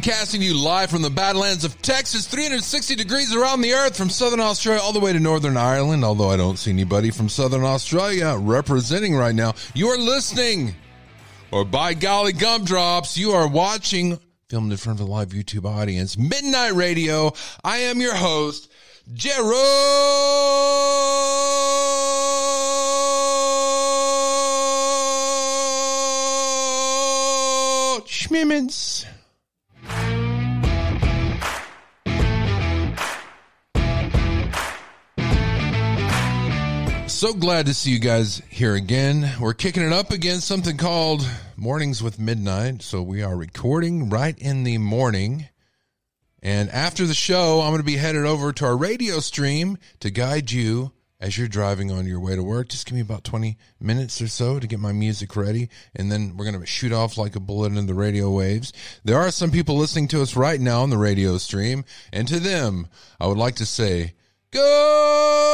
broadcasting you live from the Badlands of Texas, 360 degrees around the earth from southern Australia all the way to Northern Ireland. Although I don't see anybody from southern Australia representing right now, you are listening, or by golly gumdrops, you are watching, filmed in front of a live YouTube audience, Midnight Radio. I am your host, Gerald Schmimmins. So glad to see you guys here again. We're kicking it up again, something called Mornings with Midnight. So we are recording right in the morning. And after the show, I'm going to be headed over to our radio stream to guide you as you're driving on your way to work. Just give me about 20 minutes or so to get my music ready. And then we're going to shoot off like a bullet in the radio waves. There are some people listening to us right now on the radio stream. And to them, I would like to say, Good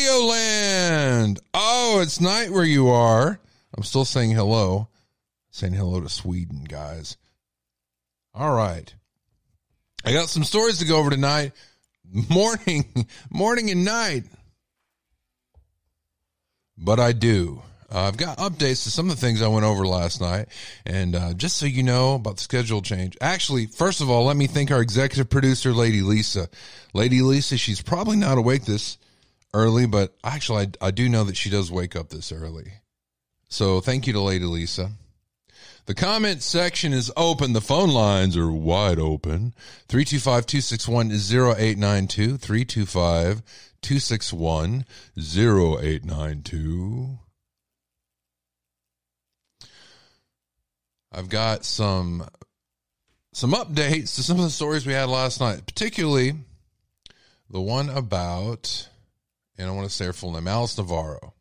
morning, Radio Land. Oh, it's night where you are. I'm still saying hello. Saying hello to Sweden, guys. All right. I got some stories to go over tonight. Morning, morning and night. But I do. Uh, I've got updates to some of the things I went over last night. And uh, just so you know about the schedule change, actually, first of all, let me thank our executive producer, Lady Lisa. Lady Lisa, she's probably not awake this early, but actually, I, I do know that she does wake up this early. So thank you to Lady Lisa. The comment section is open. The phone lines are wide open. 325 261 0892. 325 261 0892. I've got some some updates to some of the stories we had last night, particularly the one about, and I want to say her full name, Alicia Navarro.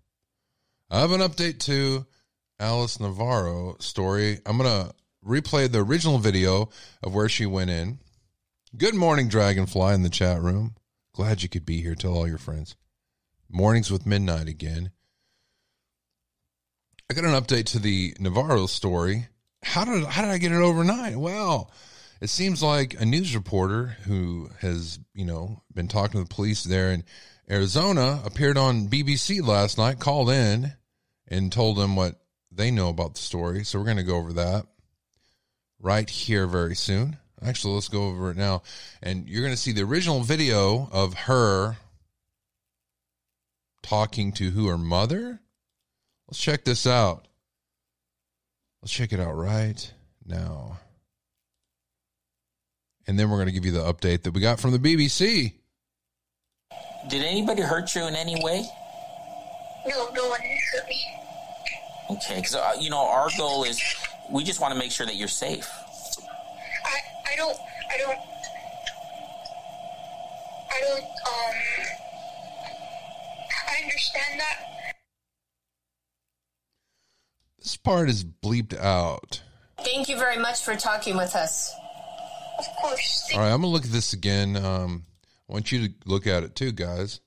I have an update to Alicia Navarro story. I'm to replay the original video of where she went in. Good morning, Dragonfly, in the chat room. Glad you could be here. Tell all your friends. Mornings with Midnight again. I got an update to the Navarro story how did how did I get it overnight? Well, it seems like a news reporter who has you know been talking to the police there in Arizona appeared on BBC last night, called in, and told them what they know about the story. So we're going to go over that right here very soon. Actually, let's go over it now, and you're going to see the original video of her talking to who her mother. Let's check this out. Let's check it out right now. And then we're going to give you the update that we got from the BBC. Did anybody hurt you in any way? No, no one hurt me. Okay, because uh, you know our goal is we just want to make sure that you're safe. I, I don't, I don't, I don't, um, I understand that. This part is bleeped out. Thank you very much for talking with us. Of course. All right, I'm gonna look at this again. Um, I want you to look at it too, guys,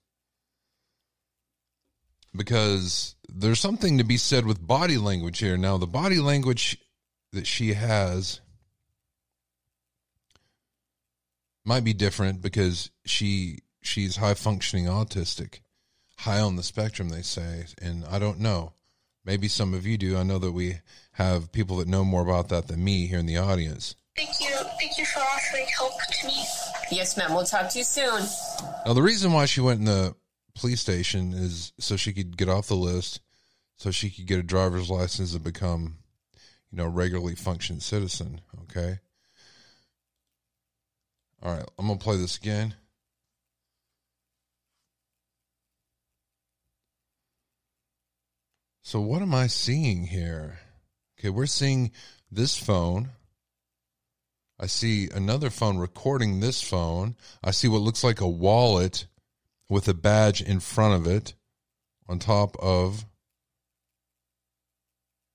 because there's something to be said with body language here. Now, the body language that she has might be different because she she's high functioning autistic, high on the spectrum, they say, and I don't know. Maybe some of you do. I know that we have people that know more about that than me here in the audience. Thank you. Thank you for offering help to me. Yes, ma'am. We'll talk to you soon. Now, the reason why she went in the police station is so she could get off the list, so she could get a driver's license and become, you know, regularly functioning citizen. Okay. All right, I'm gonna play this again. So what am I seeing here? Okay, we're seeing this phone. I see another phone recording this phone. I see what looks like a wallet with a badge in front of it on top of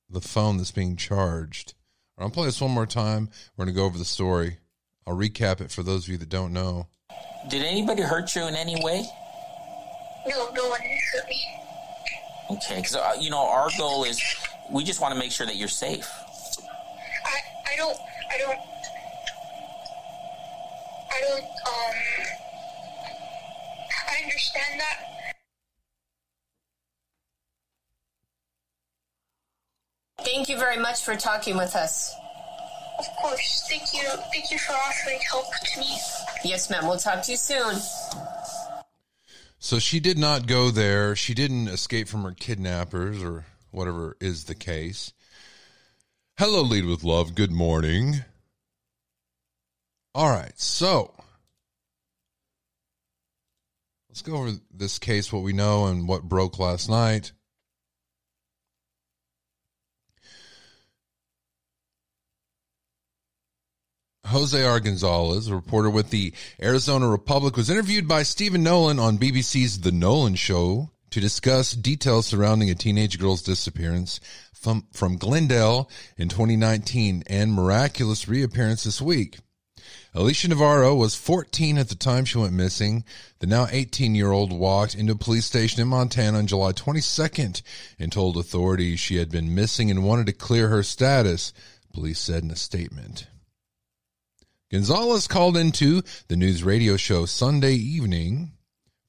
the phone that's being charged. I'll play this one more time. We're going to go over the story. I'll recap it for those of you that don't know. Did anybody hurt you in any way? No, no one hurt me. Okay, because uh, you know our goal is we just want to make sure that you're safe. I I don't I don't I don't um I understand that. Thank you very much for talking with us. Of course. Thank you. Thank you for offering help to me. Yes, ma'am. We'll talk to you soon. So she did not go there. She didn't escape from her kidnappers or whatever is the case. Hello, Lead with Love. Good morning. All right. So let's go over this case, what we know and what broke last night. Jose R. Gonzalez, a reporter with the Arizona Republic, was interviewed by Stephen Nolan on BBC's The Nolan Show to discuss details surrounding a teenage girl's disappearance from, from Glendale in 2019 and miraculous reappearance this week. Alicia Navarro was 14 at the time she went missing. The now 18 year old walked into a police station in Montana on July 22nd and told authorities she had been missing and wanted to clear her status, police said in a statement. Gonzalez called into the news radio show Sunday evening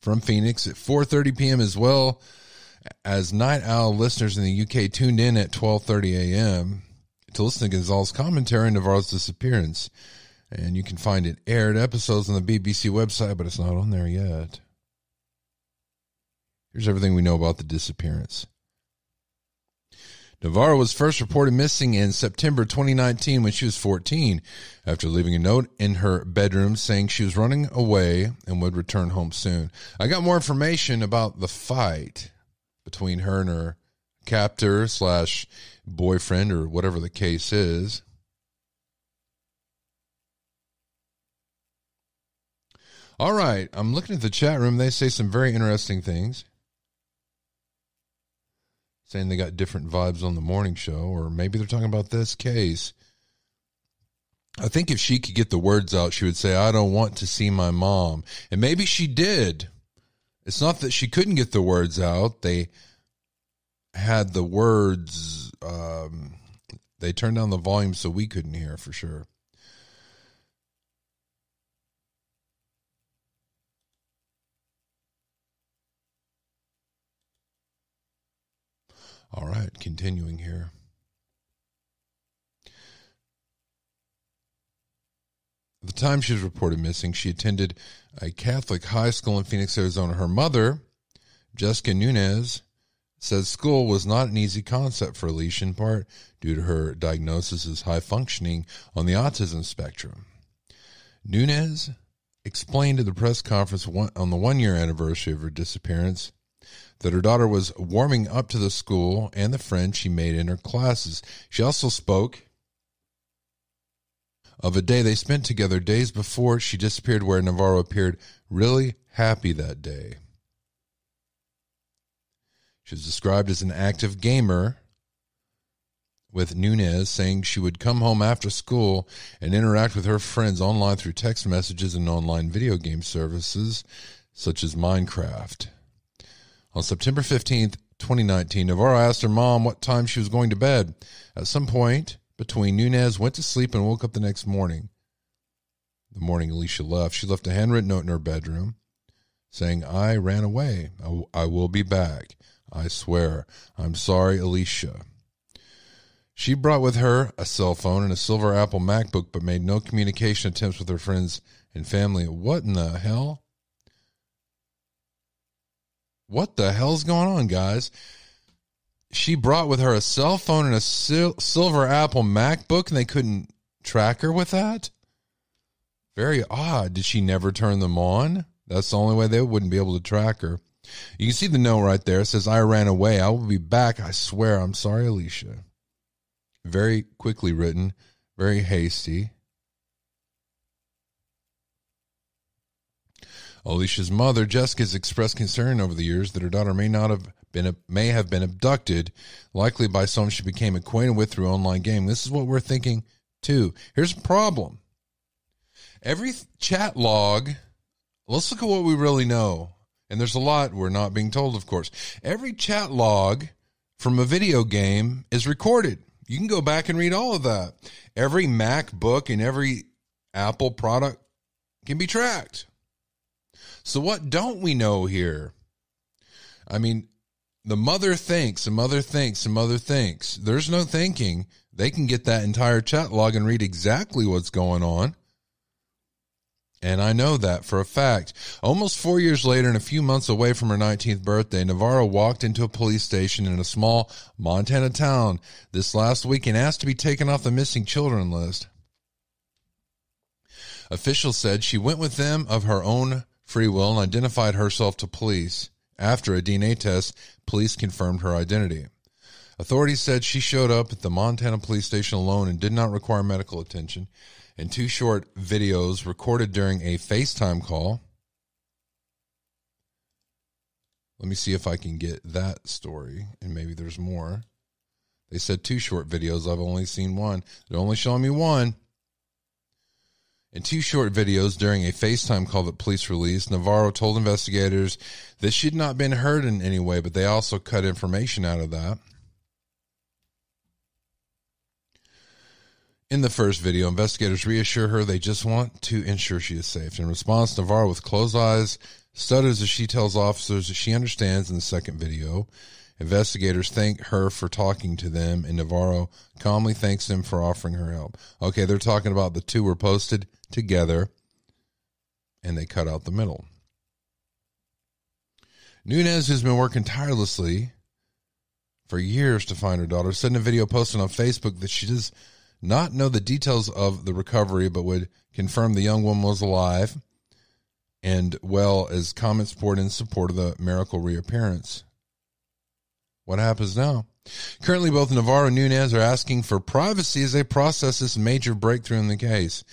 from Phoenix at 4:30 p.m. as well as Night Owl listeners in the UK tuned in at 12:30 a.m. to listen to Gonzalez's commentary on Navarro's disappearance. And you can find it aired episodes on the BBC website, but it's not on there yet. Here's everything we know about the disappearance. Navarro was first reported missing in September 2019 when she was 14 after leaving a note in her bedroom saying she was running away and would return home soon. I got more information about the fight between her and her captor slash boyfriend or whatever the case is. All right, I'm looking at the chat room. They say some very interesting things saying they got different vibes on the morning show, or maybe they're talking about this case. I think if she could get the words out, she would say, I don't want to see my mom. And maybe she did. It's not that she couldn't get the words out. They had the words, um, they turned down the volume so we couldn't hear for sure. All right, continuing here. At the time she was reported missing, she attended a Catholic high school in Phoenix, Arizona. Her mother, Jessica Nunez, says school was not an easy concept for Alicia in part due to her diagnosis as high functioning on the autism spectrum. Nunez explained at the press conference on the one year anniversary of her disappearance that her daughter was warming up to the school and the friends she made in her classes. She also spoke of a day they spent together days before she disappeared, where Navarro appeared really happy that day. She was described as an active gamer, with Nunez saying she would come home after school and interact with her friends online through text messages and online video game services such as Minecraft. On September 15th, 2019, Navarro asked her mom what time she was going to bed. At some point between Nunez went to sleep and woke up the next morning. The morning Alicia left, she left a handwritten note in her bedroom saying, I ran away. I, I will be back. I swear. I'm sorry, Alicia. She brought with her a cell phone and a silver Apple MacBook, but made no communication attempts with her friends and family. What in the hell? What the hell's going on, guys? She brought with her a cell phone and a sil- silver Apple MacBook, and they couldn't track her with that? Very odd. Did she never turn them on? That's the only way they wouldn't be able to track her. You can see the note right there. It says, I ran away. I will be back. I swear. I'm sorry, Alicia. Very quickly written, very hasty. Alicia's mother, Jessica, has expressed concern over the years that her daughter may not have been may have been abducted, likely by someone she became acquainted with through online game. This is what we're thinking too. Here's a problem. Every chat log, let's look at what we really know. And there's a lot we're not being told, of course. Every chat log from a video game is recorded. You can go back and read all of that. Every MacBook and every Apple product can be tracked. So, what don't we know here? I mean, the mother thinks, the mother thinks, the mother thinks. There's no thinking. They can get that entire chat log and read exactly what's going on. And I know that for a fact. Almost four years later, and a few months away from her 19th birthday, Navarro walked into a police station in a small Montana town this last week and asked to be taken off the missing children list. Officials said she went with them of her own free will and identified herself to police. After a DNA test, police confirmed her identity. Authorities said she showed up at the Montana police station alone and did not require medical attention In two short videos recorded during a FaceTime call. Let me see if I can get that story, and maybe there's more. They said two short videos. I've only seen one. They're only showing me one. In two short videos during a FaceTime call that police released, Navarro told investigators that she'd not been hurt in any way, but they also cut information out of that. In the first video, investigators reassure her they just want to ensure she is safe. In response, Navarro, with closed eyes, stutters as she tells officers that she understands in the second video. Investigators thank her for talking to them, and Navarro calmly thanks them for offering her help. Okay, they're talking about the two were posted together, and they cut out the middle. Nunez, who's been working tirelessly for years to find her daughter, said in a video posted on Facebook that she does not know the details of the recovery, but would confirm the young woman was alive, and well as comments poured in support of the miracle reappearance. What happens now? Currently, both Navarro and Nunez are asking for privacy as they process this major breakthrough in the case.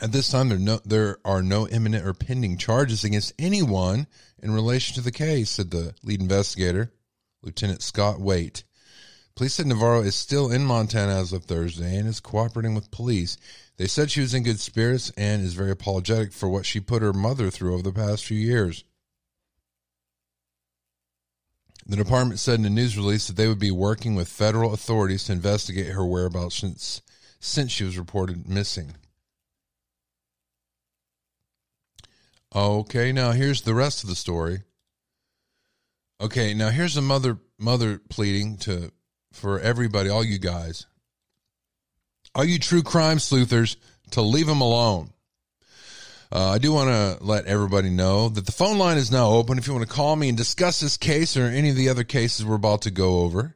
At this time, there, no, there are no imminent or pending charges against anyone in relation to the case, said the lead investigator, Lieutenant Scott Waite. Police said Navarro is still in Montana as of Thursday and is cooperating with police. They said she was in good spirits and is very apologetic for what she put her mother through over the past few years. The department said in a news release that they would be working with federal authorities to investigate her whereabouts since, since she was reported missing. Okay, now here's the rest of the story. Okay, now here's a mother mother pleading to for everybody, all you guys, all you true crime sleuthers, to leave him alone. Uh, I do want to let everybody know that the phone line is now open if you want to call me and discuss this case or any of the other cases we're about to go over.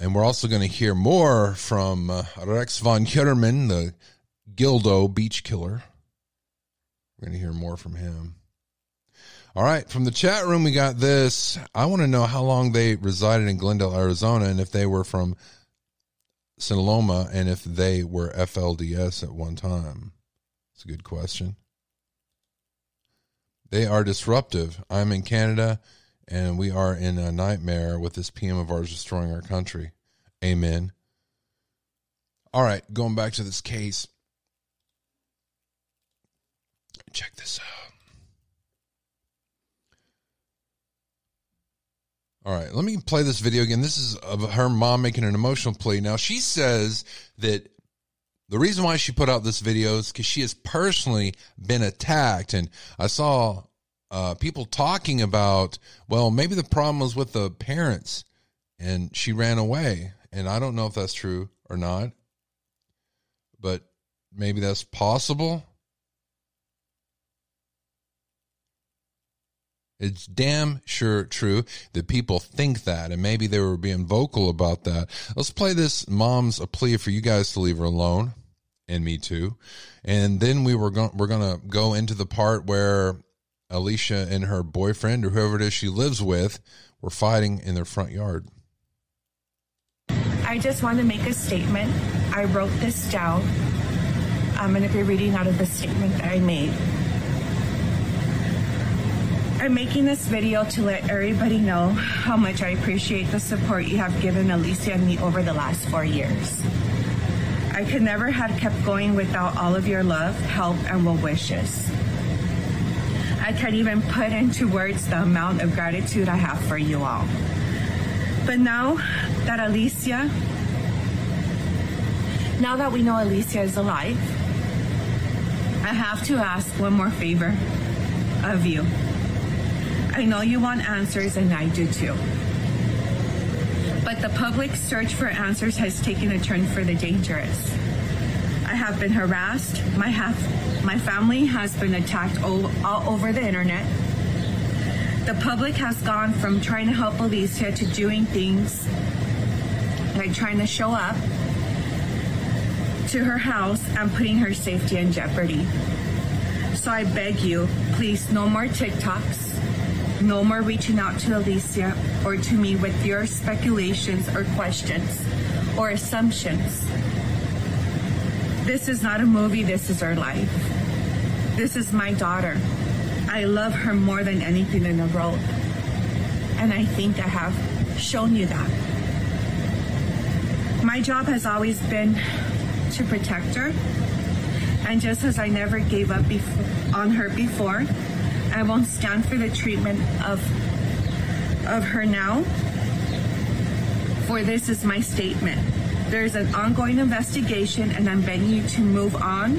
And we're also going to hear more from uh, Rex von Heuermann, the Gilgo beach killer. We're going to hear more from him. All right, from the chat room, we got this. I want to know how long they resided in Glendale, Arizona, and if they were from Sinaloa, and if they were FLDS at one time. A good question. They are disruptive. I'm in Canada, and we are in a nightmare with this PM of ours destroying our country. Amen. All right, going back to this case. Check this out. All right, let me play this video again. This is of her mom making an emotional plea. Now, she says that the reason why she put out this video is because she has personally been attacked. And I saw uh, people talking about, well, maybe the problem was with the parents and she ran away. And I don't know if that's true or not, but maybe that's possible. It's damn sure true that people think that, and maybe they were being vocal about that. Let's play this mom's a plea for you guys to leave her alone, and me too. And then we were going we're gonna go into the part where Alicia and her boyfriend or whoever it is she lives with were fighting in their front yard. I just want to make a statement. I wrote this down. I'm going to be reading out of the statement that I made. I'm making this video to let everybody know how much I appreciate the support you have given Alicia and me over the last four years. I could never have kept going without all of your love, help, and well wishes. I can't even put into words the amount of gratitude I have for you all. But now that Alicia, now that we know Alicia is alive, I have to ask one more favor of you. I know you want answers, and I do too. But the public search for answers has taken a turn for the dangerous. I have been harassed. My have, my family has been attacked all, all over the internet. The public has gone from trying to help Alicia to doing things like trying to show up to her house and putting her safety in jeopardy. So I beg you, please, no more TikToks, no more reaching out to Alicia or to me with your speculations or questions or assumptions. This is not a movie, this is her life. This is my daughter. I love her more than anything in the world. And I think I have shown you that. My job has always been to protect her. And just as I never gave up on her before, I won't stand for the treatment of of her now. For this is my statement. There is an ongoing investigation, and I'm begging you to move on.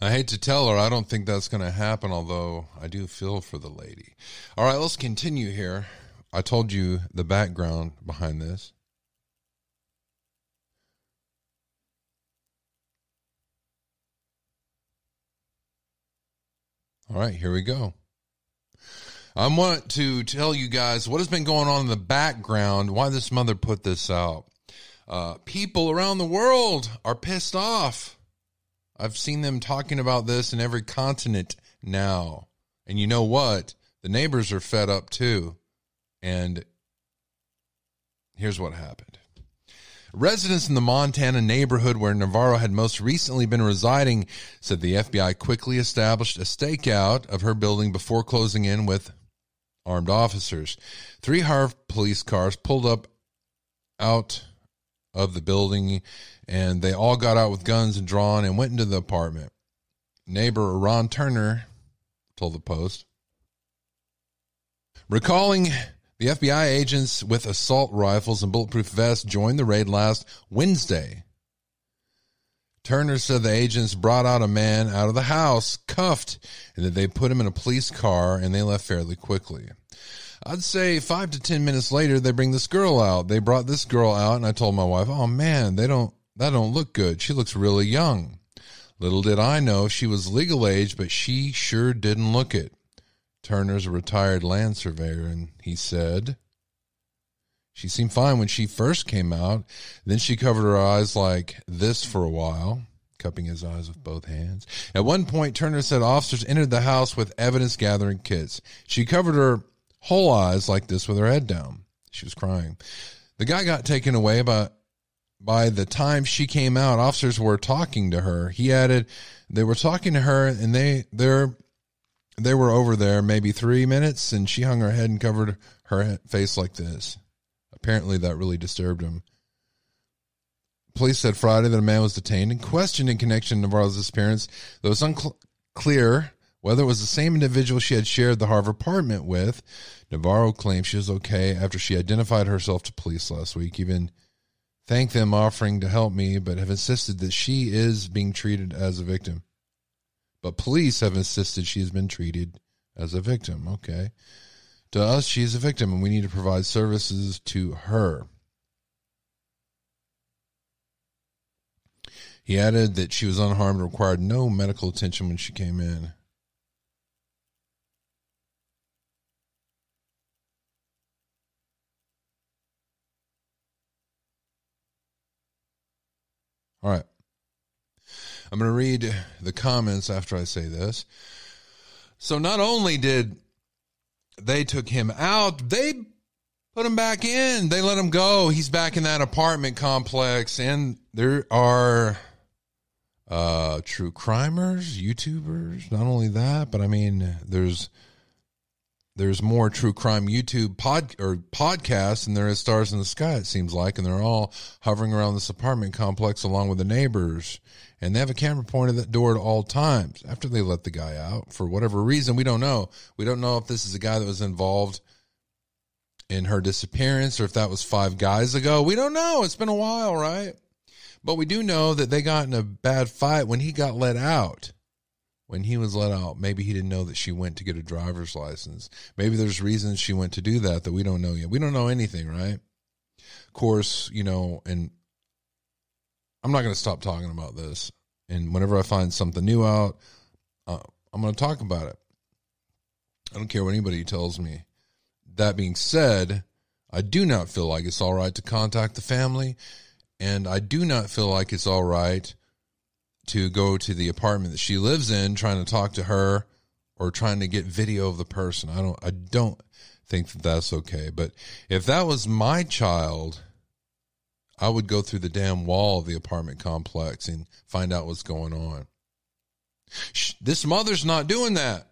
I hate to tell her, I don't think that's going to happen, although I do feel for the lady. All right, let's continue here. I told you the background behind this. All right, here we go. I want to tell you guys what has been going on in the background, why this mother put this out. Uh, people around the world are pissed off. I've seen them talking about this in every continent now. And you know what? The neighbors are fed up too. And here's what happened. Residents in the Montana neighborhood where Navarro had most recently been residing said the FBI quickly established a stakeout of her building before closing in with armed officers. Three Havre police cars pulled up out of the building and they all got out with guns and drawn and went into the apartment. Neighbor Ron Turner told the Post. Recalling the FBI agents with assault rifles and bulletproof vests joined the raid last Wednesday. Turner said the agents brought out a man out of the house, cuffed, and that they put him in a police car and they left fairly quickly. I'd say five to ten minutes later, they bring this girl out. They brought this girl out, and I told my wife, "Oh man, they don't that don't look good. She looks really young." Little did I know she was legal age, but she sure didn't look it. Turner's a retired land surveyor, and he said she seemed fine when she first came out. Then she covered her eyes like this for a while, cupping his eyes with both hands. At one point, Turner said officers entered the house with evidence gathering kits. She covered her whole eyes like this with her head down. She was crying. The guy got taken away, but by the time she came out, officers were talking to her. He added, they were talking to her, and they they're they were over there maybe three minutes, and she hung her head and covered her face like this. Apparently, that really disturbed him. Police said Friday that a man was detained and questioned in connection to Navarro's disappearance, though it's unclear whether it was the same individual she had shared the Havre apartment with. Navarro claimed she was okay after she identified herself to police last week, even thanked them offering to help me, but have insisted that she is being treated as a victim. But police have insisted she has been treated as a victim. Okay. To us, she is a victim and we need to provide services to her. He added that she was unharmed and required no medical attention when she came in. All right. I'm going to read the comments after I say this. So not only did they took him out, they put him back in. They let him go. He's back in that apartment complex and there are uh true crimers, YouTubers, not only that, but I mean there's there's more true crime YouTube pod or podcasts than there is stars in the sky. It seems like, and they're all hovering around this apartment complex along with the neighbors, and they have a camera pointed at that door at all times. After they let the guy out for whatever reason, we don't know. We don't know if this is a guy that was involved in her disappearance or if that was five guys ago. We don't know. It's been a while, right? But we do know that they got in a bad fight when he got let out when he was let out, maybe he didn't know that she went to get a driver's license. Maybe there's reasons she went to do that that we don't know yet. We don't know anything, right? Of course, you know, and I'm not going to stop talking about this. And whenever I find something new out, uh, I'm going to talk about it. I don't care what anybody tells me. That being said, I do not feel like it's all right to contact the family, and I do not feel like it's all right to go to the apartment that she lives in, trying to talk to her or trying to get video of the person. I don't, I don't think that that's okay. But if that was my child, I would go through the damn wall of the apartment complex and find out what's going on. This mother's not doing that.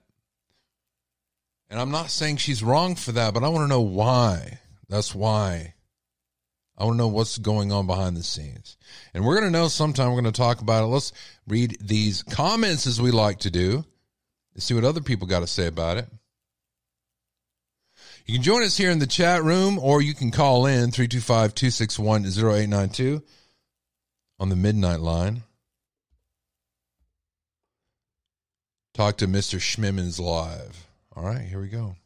And I'm not saying she's wrong for that, but I want to know why. That's why. I want to know what's going on behind the scenes. And we're going to know sometime. We're going to talk about it. Let's read these comments as we like to do and see what other people got to say about it. You can join us here in the chat room or you can call in 325 261 0892 on the midnight line. Talk to Mr. Schmimmons live. All right, here we go.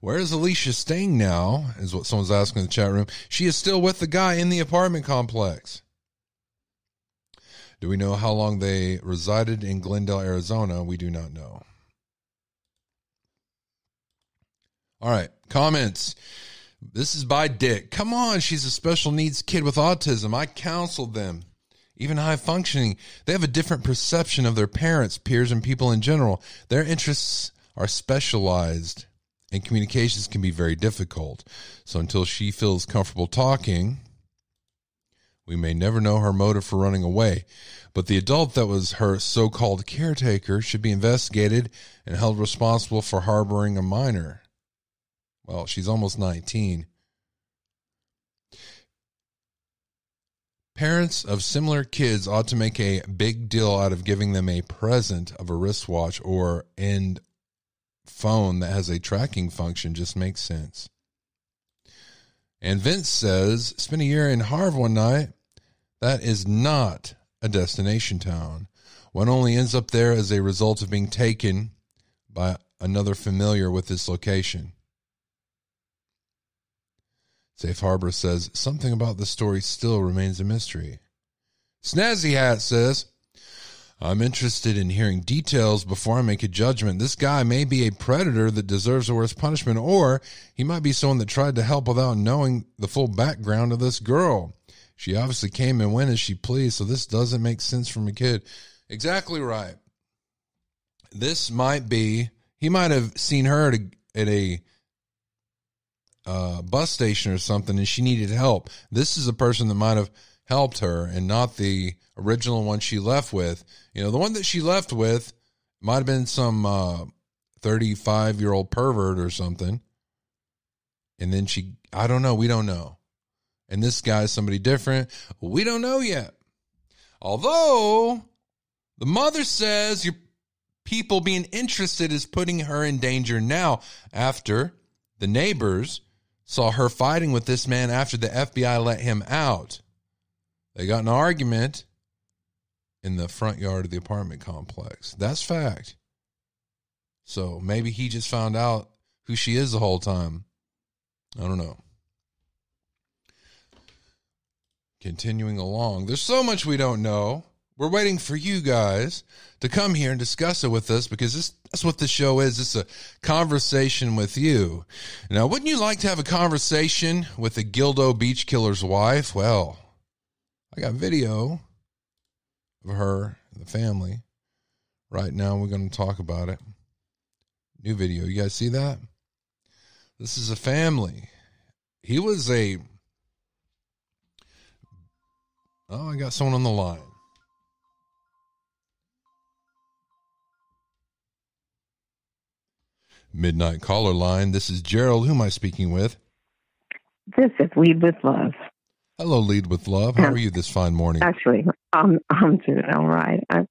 Where is Alicia staying now? Is what someone's asking in the chat room. She is still with the guy in the apartment complex. Do we know how long they resided in Glendale, Arizona? We do not know. All right, comments. This is by Dick. Come on, she's a special needs kid with autism. I counseled them. Even high functioning, they have a different perception of their parents, peers, and people in general. Their interests are specialized and communications can be very difficult. So until she feels comfortable talking, we may never know her motive for running away. But the adult that was her so called caretaker should be investigated and held responsible for harboring a minor. Well, she's almost 19. Parents of similar kids ought to make a big deal out of giving them a present of a wristwatch or end phone that has a tracking function just makes sense. And Vince says, spent a year in Havre one night. That is not a destination town. One only ends up there as a result of being taken by another familiar with this location. Safe Harbor says, something about the story still remains a mystery. Snazzy Hat says, I'm interested in hearing details before I make a judgment. This guy may be a predator that deserves the worst punishment, or he might be someone that tried to help without knowing the full background of this girl. She obviously came and went as she pleased, so this doesn't make sense from a kid. Exactly right. This might be, he might have seen her at a, at a uh, bus station or something and she needed help. This is a person that might have helped her and not the original one she left with. You know, the one that she left with might have been some 35 uh, year old pervert or something. And then she, I don't know. We don't know. And this guy is somebody different. We don't know yet. Although the mother says your people being interested is putting her in danger now after the neighbors saw her fighting with this man after the FBI let him out. They got an argument in the front yard of the apartment complex. That's fact. So maybe he just found out who she is the whole time. I don't know. Continuing along, there's so much we don't know. We're waiting for you guys to come here and discuss it with us because this, that's what the show is. It's a conversation with you. Now, wouldn't you like to have a conversation with the Gilgo Beach Killer's wife? Well, I got video of her and the family. Right now, we're going to talk about it. New video. You guys see that? This is a family. He was a. Oh, I got someone on the line. Midnight Caller Line. This is Gerald. Who am I speaking with? This is Lead with Love. Hello, Lead with Love. How are you this fine morning? Actually, um, I'm doing all right. I,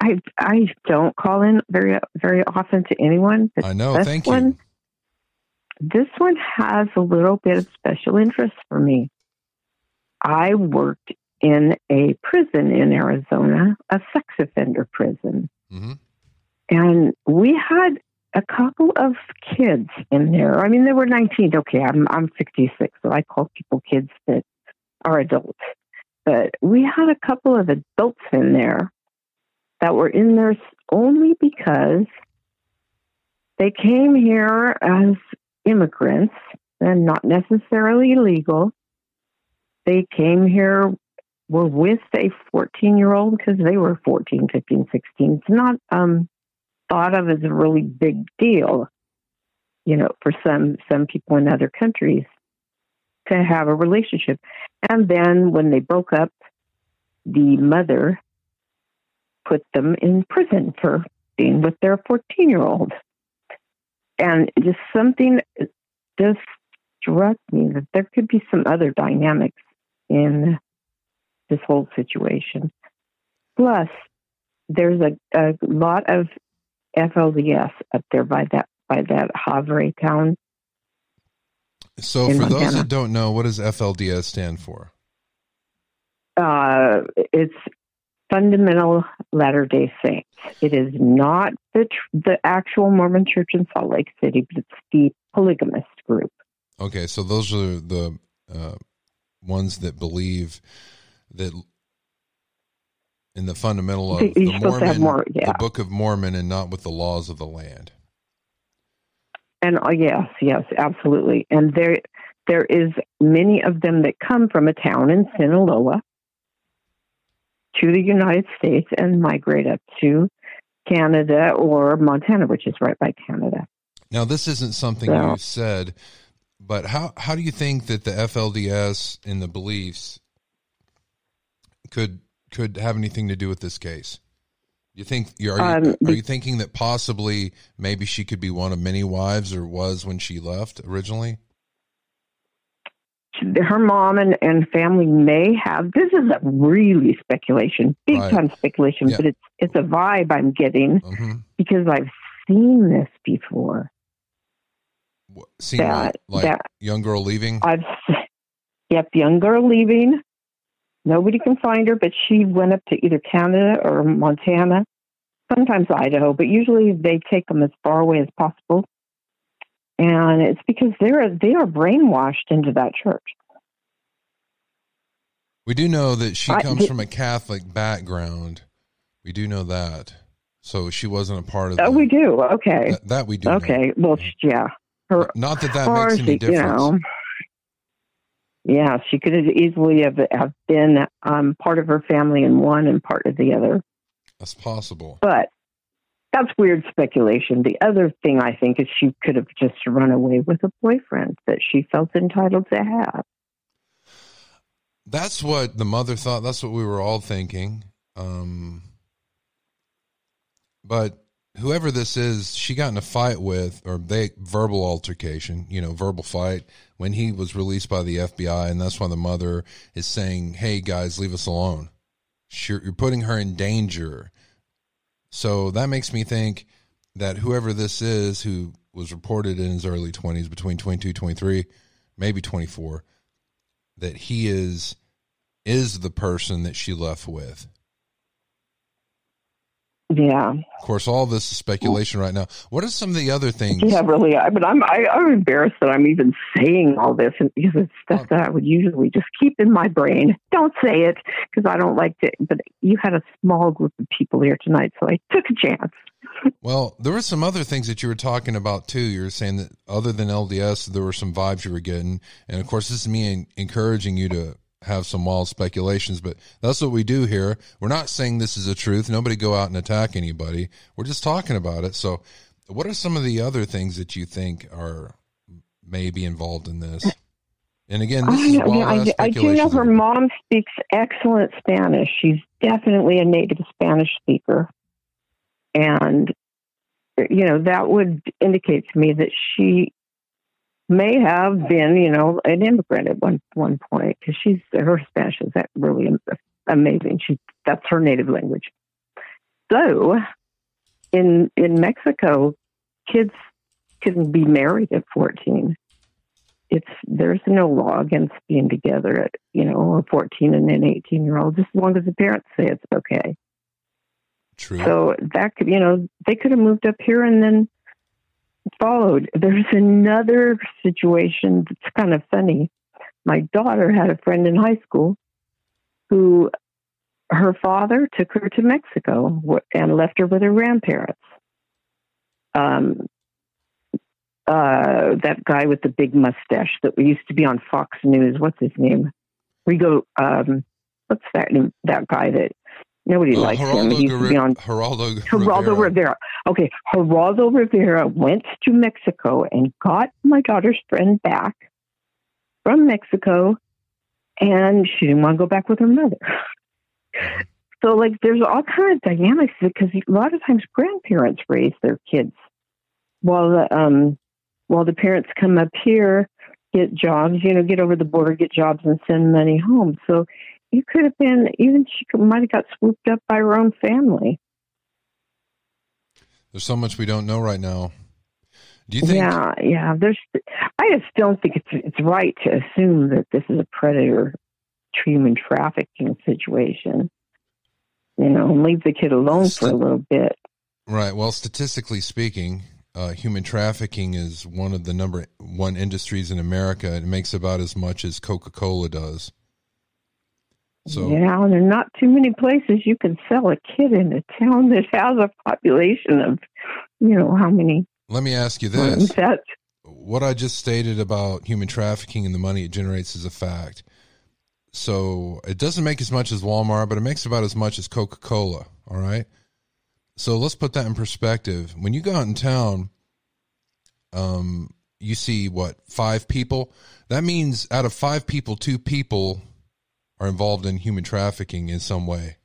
I, I don't call in very, very often to anyone. I know. Thank one, you. This one has a little bit of special interest for me. I worked in a prison in Arizona, a sex offender prison. hmm and we had a couple of kids in there. I mean, they were 19. Okay, I'm I'm 66, so I call people kids that are adults. But we had a couple of adults in there that were in there only because they came here as immigrants and not necessarily legal. They came here were with a 14 year old because they were 14, 15, 16. It's not um, thought of as a really big deal, you know, for some some people in other countries to have a relationship. And then when they broke up, the mother put them in prison for being with their 14 year old. And just something just struck me that there could be some other dynamics in this whole situation. Plus, there's a, a lot of FLDS up there by that by that Havre town. So, for those Montana. that don't know, what does FLDS stand for? Uh, it's fundamental Latter Day Saints. It is not the tr- the actual Mormon Church in Salt Lake City, but it's the polygamist group. Okay, so those are the uh, ones that believe that in the fundamental of the supposed to have Mormon, more- yeah. the Book of Mormon, and not with the laws of the land. And oh, yes, yes, absolutely. And there there is many of them that come from a town in Sinaloa to the United States and migrate up to Canada or Montana, which is right by Canada. Now, this isn't something Yeah. you said, but how how do you think that the FLDS and the beliefs could could have anything to do with this case? You think you are you, Um, are you thinking that possibly maybe she could be one of many wives or was when she left originally? her mom and, and family may have this is a really speculation big Right. time speculation Yeah. but it's it's a vibe i'm getting hmm because i've seen this before Seen That- like that- young girl leaving. i've yep young girl leaving nobody can find her but she went up to either canada or montana sometimes idaho but usually they take them as far away as possible and it's because they're they are brainwashed into that church We do know that she I- comes from a Catholic background. We do know that. So she wasn't a part of oh we do okay that, that we do. know. okay well yeah her Not that that makes any difference. You know, yeah, she could have easily have, have been um, part of her family in one and part of the other. That's possible. But that's weird speculation. The other thing I think is she could have just run away with a boyfriend that she felt entitled to have. That's what the mother thought. That's what we were all thinking. Um, but whoever this is, she got in a fight with, or they verbal altercation, you know, verbal fight when he was released by the FBI, and that's why the mother is saying, "Hey guys, leave us alone. You're, you're putting her in danger." So that makes me think that whoever this is, who was reported in his early twenties, between 22, 23, maybe twenty four, that he is is the person that she left with. Yeah, Of course, all this is speculation right now. What are some of the other things? yeah, really. I, but I'm I, I'm embarrassed that I'm even saying all this, and because it's stuff that I would usually just keep in my brain. Don't say it because I don't like to. But you had a small group of people here tonight, so I took a chance. Well, there were some other things that you were talking about too. You were saying that other than LDS, there were some vibes you were getting, and of course, this is me encouraging you to have some wild speculations. But that's what we do here. We're not saying this is the truth. Nobody go out and attack anybody. We're just talking about it. So, what are some of the other things that you think are maybe involved in this? And again, this I, is know, I, I do know her mom speaks excellent Spanish. She's definitely a native Spanish speaker. And you know, that would indicate to me that she may have been, you know, an immigrant at one one point because she's her Spanish is that really amazing. She that's her native language. So, in in Mexico, kids can be married at fourteen. It's there's no law against being together at you know a fourteen and an eighteen year old, just as long as the parents say it's okay. True. So that could you know they could have moved up here and then followed. There's another situation that's kind of funny. My daughter had a friend in high school who her father took her to Mexico and left her with her grandparents. Um, uh, that guy with the big mustache that used to be on Fox News. What's his name? We go. Um, what's that? name? That guy that nobody uh, likes Geraldo him. He's used to be Geraldo, Geraldo Rivera. Rivera. Okay, Geraldo Rivera went to Mexico and got my daughter's friend back from Mexico, and she didn't want to go back with her mother. So, like, there's all kind of dynamics because a lot of times grandparents raise their kids while the um, while the parents come up here, get jobs, you know, get over the border, get jobs, and send money home. So, you could have been even she might have got swooped up by her own family. There's so much we don't know right now. Do you think? Yeah, yeah. There's. I just don't think it's it's right to assume that this is a predator human trafficking situation. You know, leave the kid alone for a little bit. Right. Well, statistically speaking, uh, human trafficking is one of the number one industries in America. It makes about as much as Coca Cola does. So yeah, there are not too many places you can sell a kid in a town that has a population of, you know, how many. Let me ask you this: what I just stated about human trafficking and the money it generates is a fact. So it doesn't make as much as Walmart, but it makes about as much as Coca Cola. All right. So let's put that in perspective. When you go out in town, um, you see what five people. That means out of five people, two people are involved in human trafficking in some way.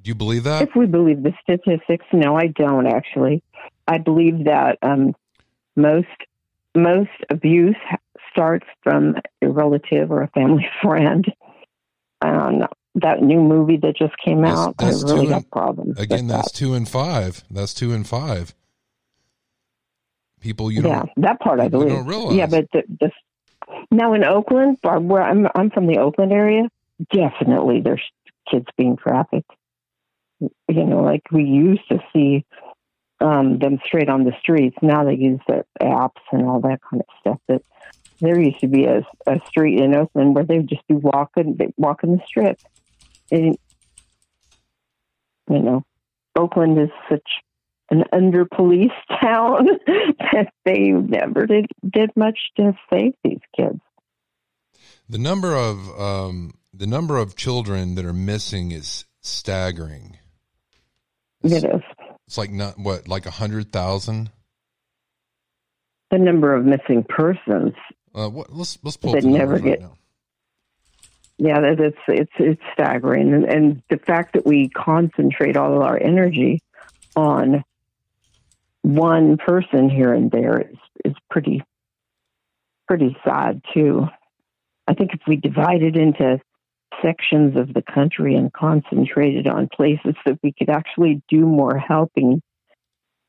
Do you believe that? If we believe the statistics, no, I don't actually. I believe that um, most most abuse starts from a relative or a family friend. Um, that new movie that just came that's, out, that's I really have and, problems. Again, that's that. two and five. That's two and five. People, you yeah, that part I believe. Yeah, but the, the now in Oakland, where I'm, I'm from the Oakland area. Definitely, there's kids being trafficked. You know, like we used to see um, them straight on the streets. Now they use the apps and all that kind of stuff. But there used to be a, a street in Oakland where they would just be walking, walking the strip. And, you know, Oakland is such an under policed town that they never did, did much to save these kids. The number of um, the number of children that are missing is staggering. It's, it is. It's like not what, like a hundred thousand. The number of missing persons. Uh, what, let's let's pull. That never get. Right yeah, it's it's it's staggering, and, and the fact that we concentrate all of our energy on one person here and there is is pretty pretty sad too. I think if we divided into sections of the country and concentrated on places that we could actually do more helping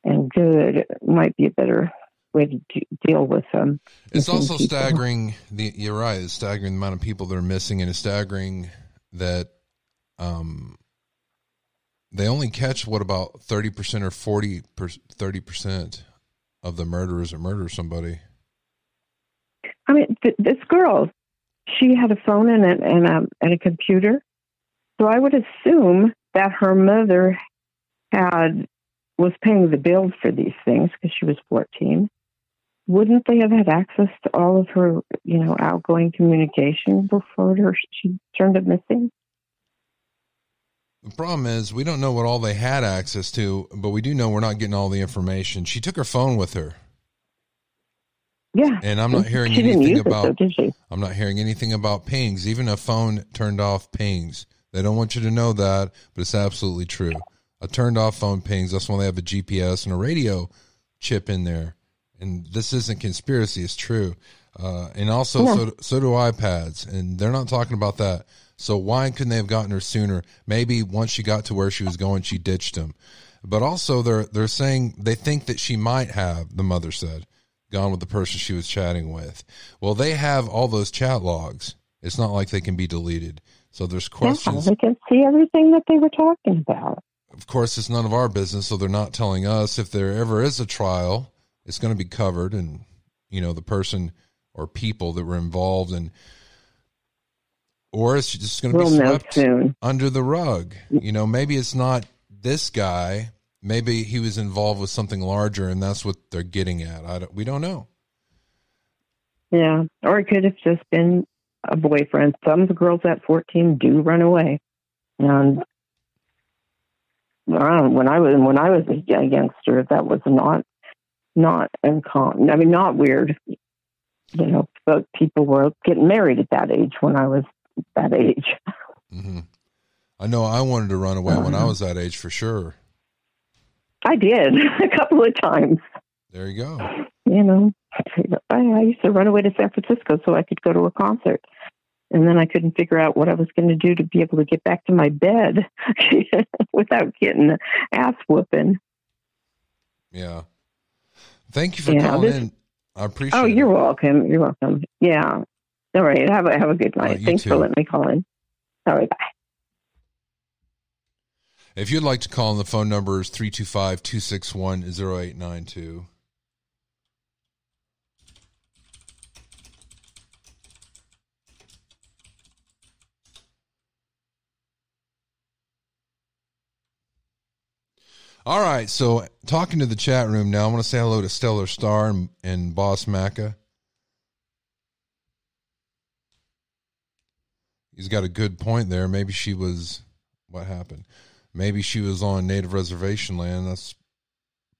and good, it might be a better way to deal with them. It's also people. staggering. The, you're right. It's staggering the amount of people that are missing, and it's staggering that um, they only catch what about 30% or 40 30% of the murderers that murder somebody. I mean, th- this girl, she had a phone and a, and a, and a computer. So I would assume that her mother had was paying the bills for these things because she was 14. Wouldn't they have had access to all of her, you know, outgoing communication before her, she turned up missing? The problem is we don't know what all they had access to, but we do know we're not getting all the information. She took her phone with her. Yeah. And I'm not hearing she anything about though, I'm not hearing anything about pings, even a phone turned off pings. They don't want you to know that, but it's absolutely true. A turned off phone pings. That's when they have a GPS and a radio chip in there. And this isn't conspiracy; it's true. Uh, and also, Yeah. so so do iPads, and they're not talking about that. So why couldn't they have gotten her sooner? Maybe once she got to where she was going, she ditched him. But also, they're they're saying they think that she might have. The mother said, gone with the person she was chatting with. Well, they have all those chat logs. It's not like they can be deleted. So there's Yeah, questions. we can see everything that they were talking about. Of course, it's none of our business, so they're not telling us. If there ever is a trial, it's going to be covered, and you know the person or people that were involved, and or it's just going to We'll be swept soon. under the rug. You know, maybe it's not this guy. Maybe he was involved with something larger, and that's what they're getting at. I don't, we don't know. Yeah, or it could have just been a boyfriend. Some of the girls at 14 do run away, and when I was when I was a youngster, that was not not uncommon. I mean, not weird. You know, but people were getting married at that age when I was that age. hmm I know I wanted to run away when I was that age for sure. I did a couple of times. There you go. you know, I, I used to run away to San Francisco so I could go to a concert. And then I couldn't figure out what I was going to do to be able to get back to my bed without getting ass whooping. Yeah. Thank you for Yeah, calling this- in. I appreciate Oh, it. you're welcome. You're welcome. Yeah. All right. Have a have a good oh, night. right, Thanks too. for letting me call in. All right. Bye. If you'd like to call, in, the phone number is 325 261 0892. All right, so talking to the chat room now, I want to say hello to Stellar Star and, and Boss Macca. He's got a good point there. Maybe she was what happened. Maybe she was on native reservation land. That's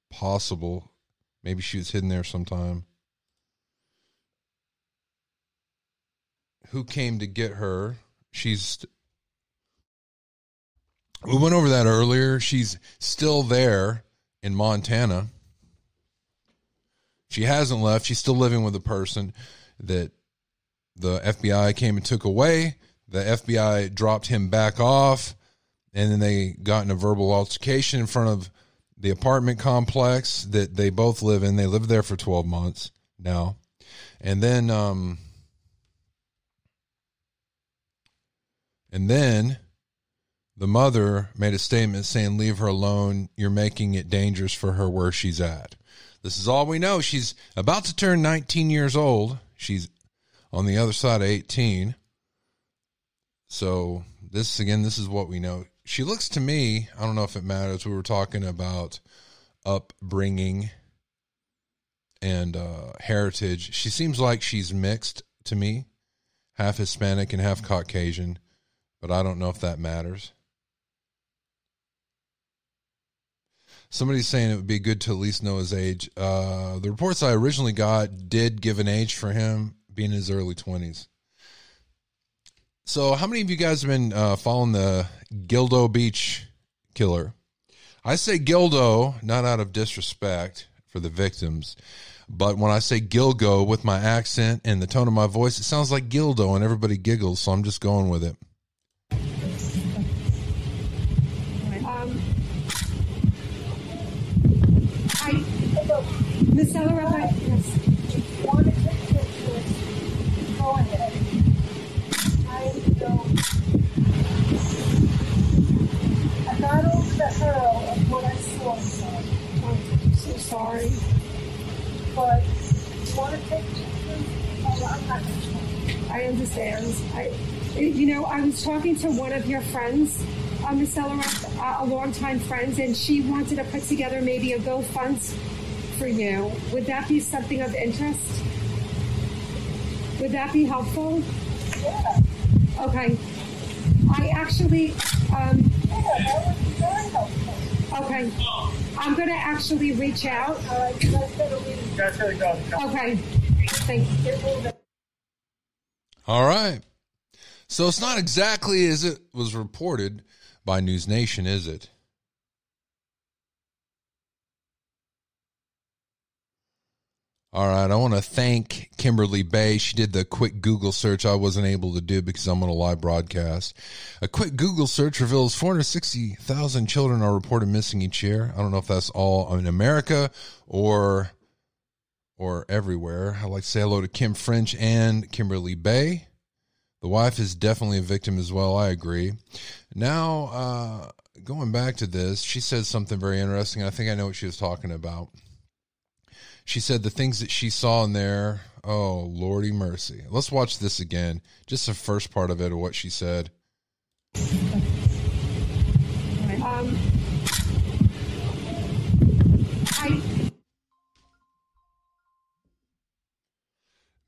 possible. Maybe she was hidden there sometime. Who came to get her? She's. We went over that earlier. She's still there in Montana. She hasn't left. She's still living with a person that the FBI came and took away. The FBI dropped him back off, and then they got in a verbal altercation in front of the apartment complex that they both live in. They lived there for 12 months now. And then, um, and then the mother made a statement saying, Leave her alone. You're making it dangerous for her where she's at. This is all we know. She's about to turn 19 years old. She's on the other side of 18. So this again, this is what we know. She looks to me. I don't know if it matters. We were talking about upbringing and uh, heritage. She seems like she's mixed to me, half Hispanic and half Caucasian, but I don't know if that matters. Somebody's saying it would be good to at least know his age. Uh, the reports I originally got did give an age for him being in his early 20s. So, how many of you guys have been uh, following the Gildo Beach killer? I say Gildo not out of disrespect for the victims, but when I say Gilgo with my accent and the tone of my voice, it sounds like Gildo and everybody giggles, so I'm just going with it. Um, I, Miss Ellerup, I, yes. Want to take pictures? Go ahead. I don't. I got over the hurl of what I saw, son, I'm so sorry. but you want to take pictures? Oh, I'm not gonna try. I understand. I, you know, I was talking to one of your friends, uh, Miss Ellerup, uh, a longtime friend, and she wanted to put together maybe a GoFund for you. Would that be something of interest? Would that be helpful? Yeah, Okay. I actually, um, yeah, that would be very helpful. Okay. I'm going to actually reach out. Okay. All right. So it's not exactly as it was reported by News Nation, is it? All right. I want to thank Kimberly Bay. She did the quick Google search I wasn't able to do because I'm on a live broadcast. A quick Google search reveals 460,000 children are reported missing each year. I don't know if that's all in America or or everywhere. I'd like to say hello to Kim French and Kimberly Bay. The wife is definitely a victim as well. I agree. Now, uh, going back to this, she said something very interesting. I think I know what she was talking about. She said the things that she saw in there. Oh, Lordy mercy. Let's watch this again. Just the first part of it of what she said. Um, I,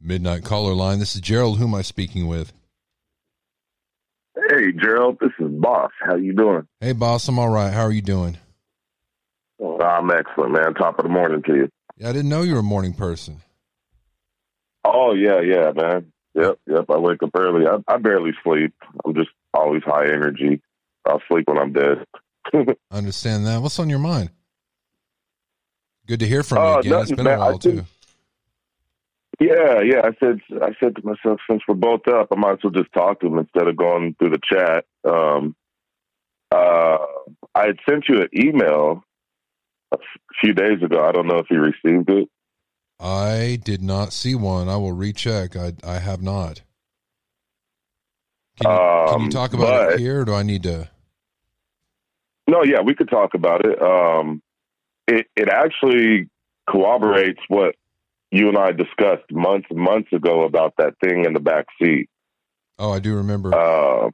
Midnight caller line. This is Gerald. Who am I speaking with? Hey, Gerald, this is Boss. How you doing? Hey, boss. I'm all right. How are you doing? I'm excellent, man. Top of the morning to you. Yeah, I didn't know you were a morning person. Oh yeah, yeah, man. Yep, yep. I wake up early. I, I barely sleep. I'm just always high energy. I'll sleep when I'm dead. I understand that. What's on your mind? Good to hear from you Uh, again. It's been a man. I while think- too. Yeah, yeah. I said, I said to myself, since we're both up, I might as well just talk to him instead of going through the chat. Um, uh, I had sent you an email a few days ago. I don't know if you received it. I did not see one. I will recheck. I I have not. Can you, can you Um, talk about it here, or do I need to? No, yeah, we could talk about it. Um, it it actually corroborates what you and I discussed months months ago about that thing in the back seat. Oh, I do remember. Uh,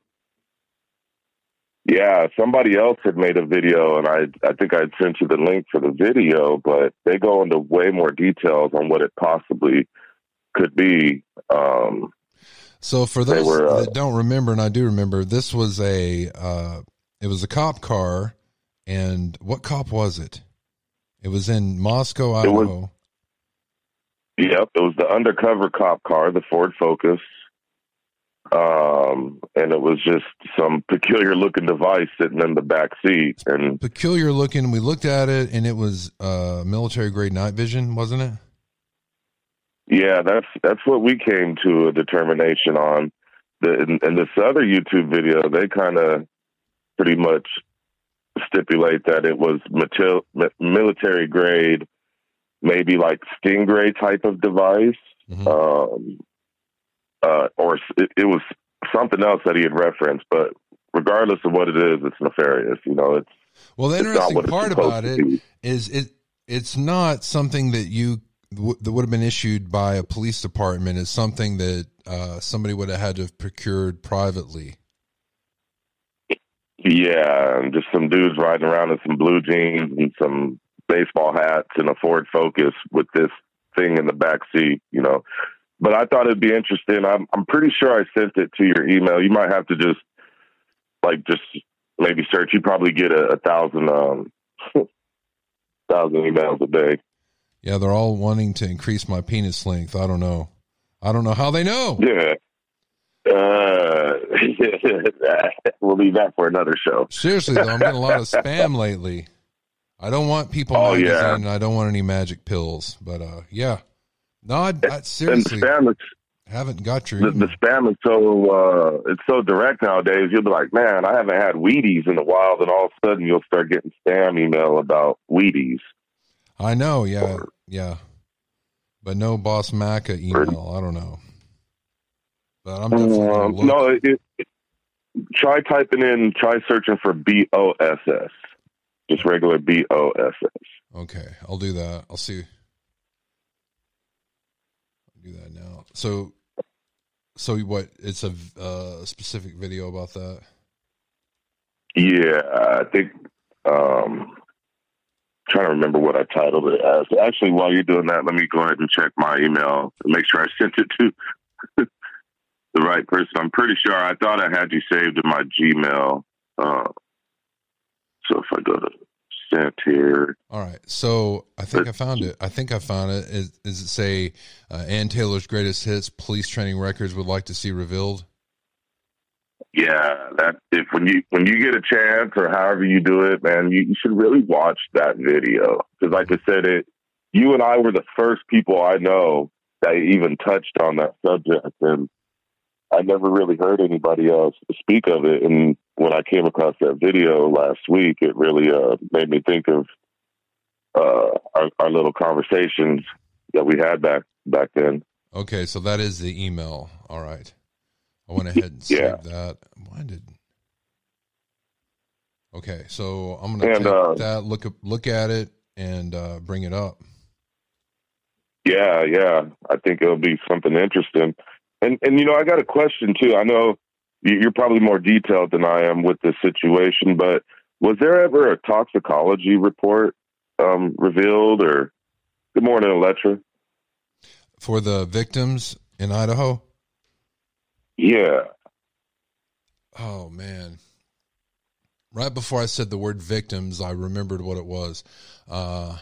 yeah, somebody else had made a video, and I I think I'd sent you the link for the video, but they go into way more details on what it possibly could be. Um, so for those were, uh, that don't remember, and I do remember, this was a uh, it was a cop car, and what cop was it? It was in Moscow, It was- Idaho. Yep, it was the undercover cop car, the Ford Focus. Um, and it was just some peculiar looking device sitting in the back seat. And Peculiar looking. We looked at it, and it was uh, military grade night vision, wasn't it? yeah, that's that's what we came to a determination on. The in, in this other YouTube video, they kind of pretty much stipulate that it was matil- military grade, maybe like Stingray type of device. Mhm. um, uh, or it, it was something else that he had referenced. But regardless of what it is, it's nefarious. You know, it's Well, the interesting part about it it it's not something that you w- that would have been issued by a police department. It's something that uh, somebody would have had to have procured privately. Yeah, and just some dudes riding around in some blue jeans and some baseball hats and a Ford Focus with this thing in the back seat. You know, but I thought it'd be interesting. I'm I'm pretty sure I sent it to your email. You might have to just like just maybe search. You probably get a, a thousand um thousand emails a day. Yeah, they're all wanting to increase my penis length. I don't know. I don't know how they know. Yeah. Uh, we'll leave that for another show. Seriously though, I'm getting a lot of spam lately. I don't want people Oh, magazine. yeah. I don't want any magic pills. But uh, yeah, no, I, I And seriously spam haven't got your. the, the spam is so uh, it's so direct nowadays. You'll be like, man, I haven't had Wheaties in a while. Then all of a sudden, you'll start getting spam email about Wheaties. I know, yeah, yeah, but no Boss Maca email. I don't know, but I'm definitely Um, no, it, it, try typing in, try searching for B O S S, just regular B O S S. Okay, I'll do that. I'll see. Do that now. So, so what? It's a uh, specific video about that. Yeah, I think. Um, trying to remember what I titled it as. Actually, while you're doing that, let me go ahead and check my email to make sure I sent it to the right person. I'm pretty sure I thought I had you saved in my Gmail. Uh, so if I go to sent here, All right, so I think I found it. I think I found it. Is, is it say uh, Anne Taylor's greatest hits police training records would like to see revealed? yeah, that if when you when you get a chance or however you do it, man, you, you should really watch that video because, like I said, it you and I were the first people I know that even touched on that subject, and I never really heard anybody else speak of it. And when I came across that video last week, it really uh, made me think of uh, our, our little conversations that we had back back then. Okay, so that is the email. All right. I went ahead and saved Yeah. that. Why did? Okay, so I'm gonna And, take uh, that look up, look at it, and uh, bring it up. Yeah, yeah. I think it'll be something interesting. And and you know, I got a question too. I know you're probably more detailed than I am with this situation, but was there ever a toxicology report um, revealed? Or good morning, Electra. for the victims in Idaho. Yeah, Oh man. Right before I said the word victims, I remembered what it was. Uh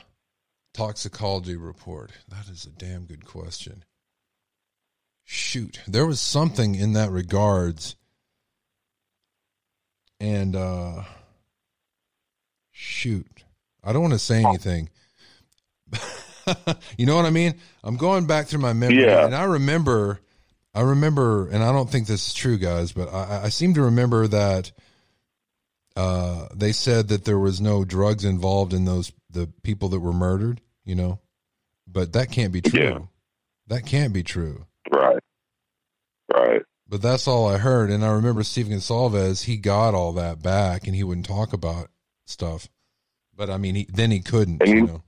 toxicology report. That is a damn good question. Shoot. There was something in that regards. And uh shoot. I don't want to say anything. you know what I mean? I'm going back through my memory Yeah. and I remember I remember, and I don't think this is true, guys, but I, I seem to remember that uh, they said that there was no drugs involved in those the people that were murdered. You know, but that can't be true. Yeah. That can't be true. But that's all I heard, and I remember Stephen Goncalves. He got all that back, and he wouldn't talk about stuff. But I mean, he, then he couldn't. And You you- know,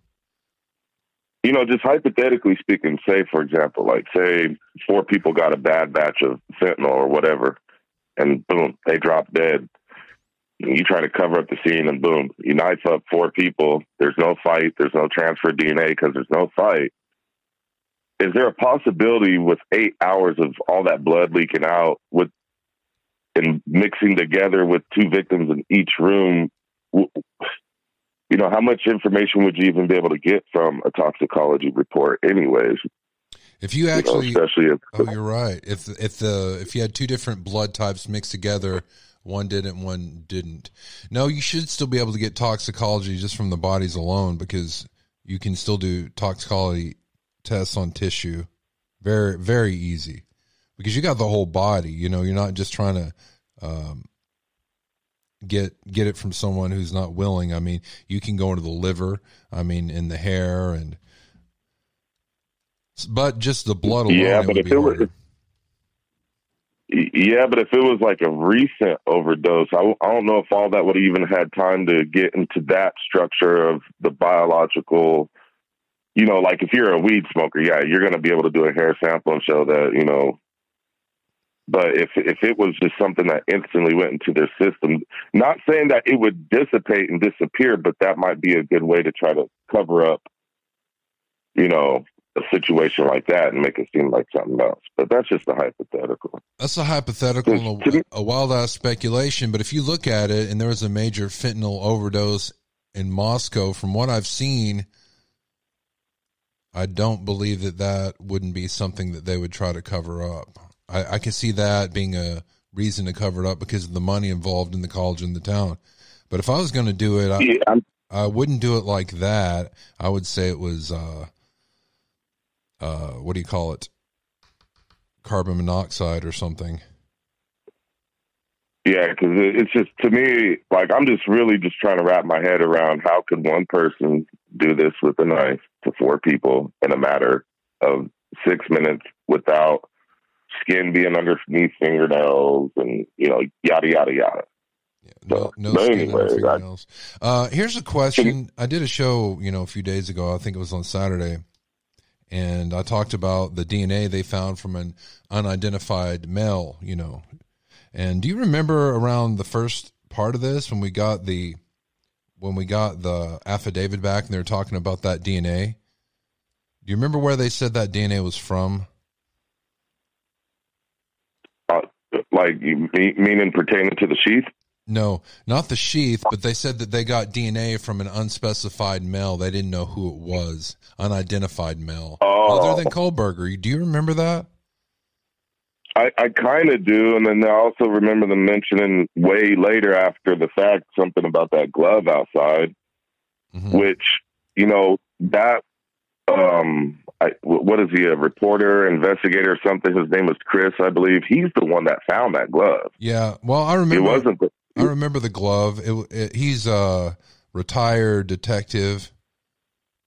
You know, just hypothetically speaking, say for example, like say four people got a bad batch of fentanyl or whatever, and boom, they drop dead. You try to cover up the scene, and boom, you knife up four people. There's no fight. There's no transfer DNA because there's no fight. Is there a possibility with eight hours of all that blood leaking out, with and mixing together with two victims in each room? You know, how much information would you even be able to get from a toxicology report, anyways? if you You know, actually, especially if oh, you're right. If if the if you had two different blood types mixed together, one didn't, one didn't. No, you should still be able to get toxicology just from the bodies alone because you can still do toxicology tests on tissue. Very very easy because you got the whole body. You know, you're not just trying to um, get get it from someone who's not willing. I mean, you can go into the liver. I mean, in the hair and. But just the blood alone, Yeah, but if it was- Yeah, but if it was like a recent overdose, I, I don't know if all that would even had time to get into that structure of the biological. You know, like if you're a weed smoker, yeah, you're going to be able to do a hair sample and show that, you know. But if if it was just something that instantly went into their system, not saying that it would dissipate and disappear, but that might be a good way to try to cover up, you know, a situation like that and make it seem like something else. But that's just a hypothetical. That's a hypothetical and a, a wild ass speculation. But if you look at it, and there was a major fentanyl overdose in Moscow, from what I've seen, I don't believe that that wouldn't be something that they would try to cover up. I, I can see that being a reason to cover it up because of the money involved in the college and the town. But if I was going to do it, I, Yeah, I'm, wouldn't do it like that. I would say it was, uh, uh, what do you call it? Carbon monoxide or something. Yeah, because it's just to me, like I'm just really just trying to wrap my head around how could one person do this with a knife to four people in a matter of six minutes without skin being underneath fingernails and you know yada yada yada. Yeah, no, no skin I- fingernails. Uh, here's a question. I did a show, you know, a few days ago. I think it was on Saturday, and I talked about the DNA they found from an unidentified male. You know, and do you remember around the first part of this when we got the when we got the affidavit back and they were talking about that DNA? Do you remember where they said that DNA was from? Uh, like you- me- meaning pertaining to the sheath. No, not the sheath, but they said that they got DNA from an unspecified male. They didn't know who it was, unidentified male. Oh. Other than Kohberger, do you remember that? I, I kind of do, and then I also remember them mentioning way later after the fact something about that glove outside. Mhm. which you know that um, I, what is he? A reporter, investigator, or something? His name was Chris, I believe. He's the one that found that glove. Yeah. Well, I remember. It wasn't. The, I remember the glove. It, it, he's a retired detective,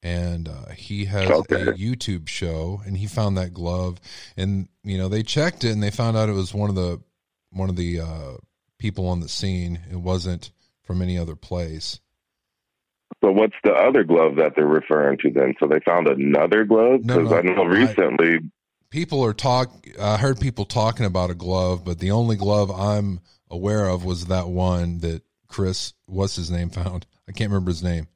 and uh, he has Okay. a YouTube show, and he found that glove, and you know they checked it, and they found out it was one of the one of the uh, people on the scene. It wasn't from any other place. So what's the other glove that they're referring to then? So they found another glove because no, I know I- recently. People are talk. I heard people talking about a glove, but the only glove I'm aware of was that one that Chris, what's his name, found. I can't remember his name.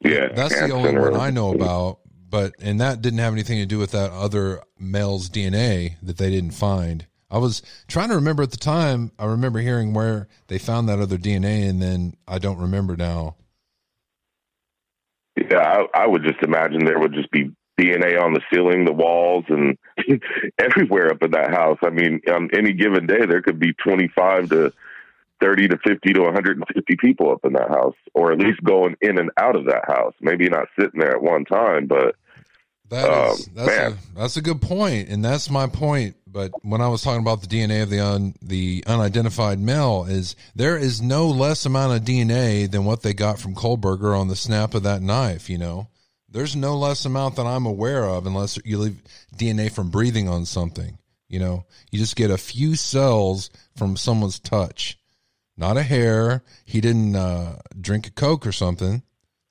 Yeah, That's the only one I know about. But and that didn't have anything to do with that other male's DNA that they didn't find. I was trying to remember at the time. I remember hearing where they found that other DNA, and then I don't remember now. Yeah, I, I would just imagine there would just be DNA on the ceiling, the walls, and everywhere up in that house. I mean, on any given day, there could be 25 to 30 to 50 to 150 people up in that house, or at least going in and out of that house. Maybe not sitting there at one time, but That is Um, that's man. a, that's a good point, and that's my point. But when I was talking about the DNA of the un, the unidentified male, is there is no less amount of DNA than what they got from Kohberger on the snap of that knife. You know, there's no less amount that I'm aware of, unless you leave DNA from breathing on something. You know, you just get a few cells from someone's touch, not a hair. He didn't uh, drink a coke or something.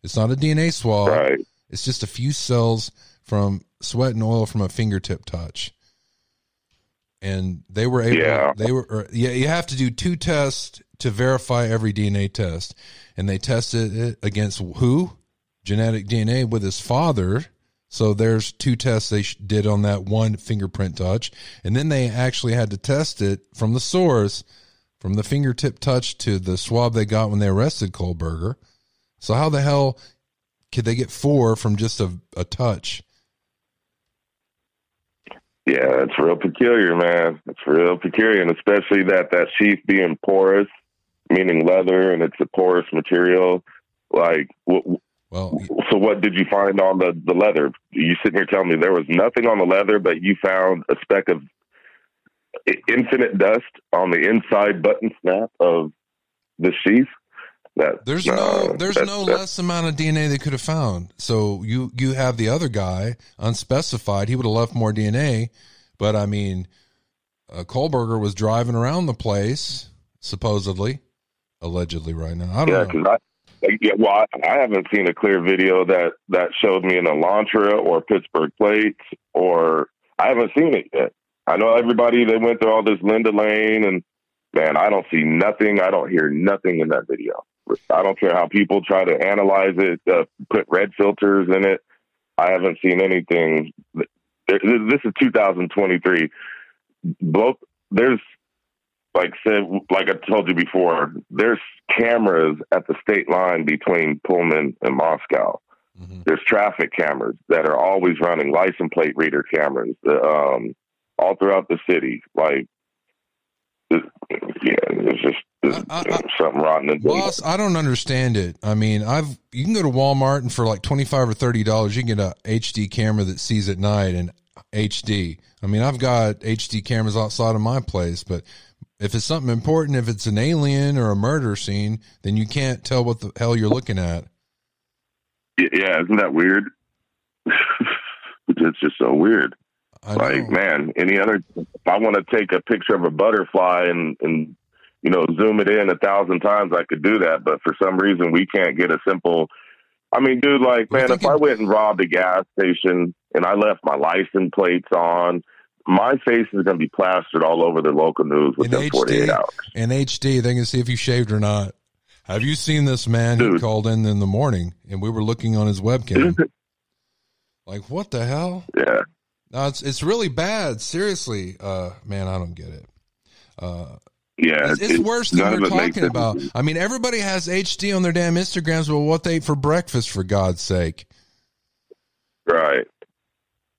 It's not a DNA swab. right. It's just a few cells from sweat and oil from a fingertip touch. And they were able, Yeah. they were, or, yeah, you have to do two tests to verify every DNA test. And they tested it against who? Genetic DNA with his father. So there's two tests they did on that one fingerprint touch. And then they actually had to test it from the source, from the fingertip touch to the swab they got when they arrested Kohberger. So how the hell could they get four from just a, a touch? Yeah, it's real peculiar, man. It's real peculiar, and especially that that sheath being porous, meaning leather, and it's a porous material. Like, Well, so what did you find on the the leather? You sitting here telling me there was nothing on the leather, but you found a speck of infinite dust on the inside button snap of the sheath. That there's uh, no there's that- no that- less amount of DNA they could have found. So you you have the other guy unspecified. He would have left more DNA, but I mean, uh, Kohberger was driving around the place supposedly, allegedly right now. I don't Yeah, know. I. Yeah, well, I, I haven't seen a clear video that that showed me an Elantra or Pittsburgh plates, or I haven't seen it yet. I know everybody they went through all this Linda Lane, and man, I don't see nothing. I don't hear nothing in that video. I don't care how people try to analyze it, uh, put red filters in it. I haven't seen anything. This is 2023. Both there's like said, like I told you before, there's cameras at the state line between Pullman and Moscow. Mhm. There's traffic cameras that are always running, license plate reader cameras, the, um, all throughout the city. Like, yeah, there's just there's I- I- something rotten in Boss, I don't understand it. I mean, I've you can go to Walmart and for like twenty five or thirty dollars, you can get a HD camera that sees at night and HD. I mean, I've got HD cameras outside of my place, but if it's something important, if it's an alien or a murder scene, then you can't tell what the hell you're looking at. Yeah, isn't that weird? it's just so weird. I like know. man any other if i want to take a picture of a butterfly and and you know zoom it in a thousand times i could do that but for some reason we can't get a simple i mean dude like man if i went and robbed a gas station and i left my license plates on my face is going to be plastered all over the local news in within 48 HD, hours in HD, they can see if you shaved or not. Have you seen this man who called in in the morning and we were looking on his webcam? like, what the hell? yeah No, it's it's really bad. Seriously, uh, man, I don't get it. Uh, yeah it's, it's worse than we're of it makes talking about. I mean, everybody has HD on their damn Instagrams. Well, what they ate for breakfast, for God's sake? Right.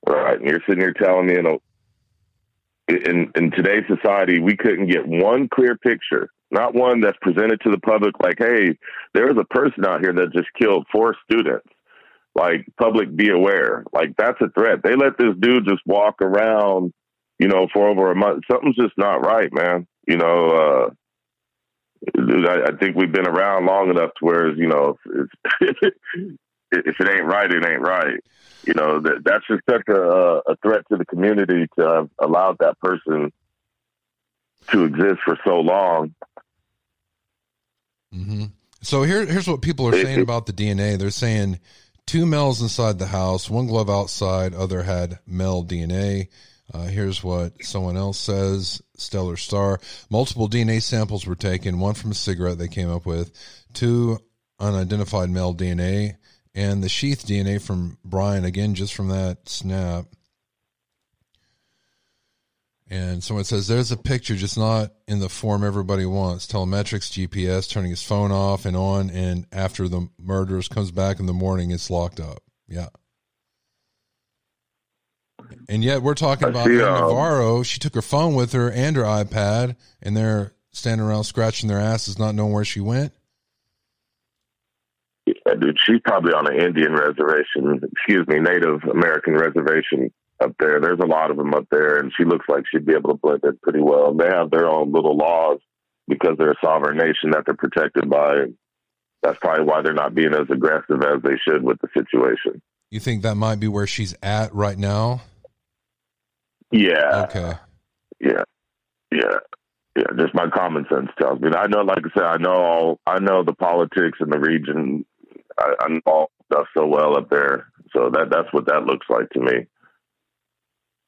Right. And you're sitting here telling me, you know, in in today's society, we couldn't get one clear picture, not one that's presented to the public like, hey, there's a person out here that just killed four students. Like public be aware. Like that's a threat. They let this dude just walk around, you know, for over a month. Something's just not right, man. You know, uh, I, I think we've been around long enough to where you know if, if it ain't right, it ain't right. You know that that's just such a, a threat to the community to have allowed that person to exist for so long. Mm-hmm. So here, here's what people are saying about the DNA. They're saying two males inside the house, one glove outside, other had male DNA. Uh, here's what someone else says Stellar Star. Multiple DNA samples were taken, one from a cigarette they came up with, two unidentified male DNA, and the sheath DNA from Brian, again, just from that snap. And someone says there's a picture, just not in the form everybody wants. Telemetrics, GPS, turning his phone off and on, and after the murderers comes back in the morning, it's locked up. Yeah. And yet we're talking about see, um, Navarro. She took her phone with her and her iPad, and they're standing around scratching their asses, not knowing where she went. Yeah, dude, she's probably on an Indian reservation, excuse me, Native American reservation up there. There's a lot of them up there, and she looks like she'd be able to blend in pretty well. They have their own little laws because they're a sovereign nation that they're protected by. That's probably why they're not being as aggressive as they should with the situation. You think that might be where she's at right now? Yeah. Okay. Yeah. Yeah. Yeah. Just my common sense tells me. I know, like I said, I know all, I know the politics in the region. I, I know all stuff so well up there. So that that's what that looks like to me.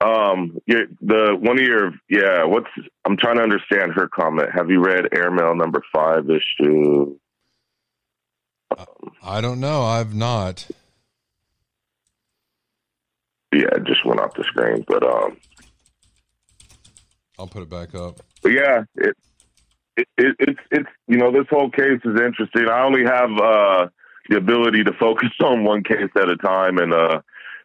Um, the one of your yeah. What's I'm trying to understand her comment. Have you read Airmail number five issue? I don't know. I've not. Yeah, it just went off the screen, but um, I'll put it back up. but yeah, it, it, it it's it's you know this whole case is interesting. I only have uh the ability to focus on one case at a time, and uh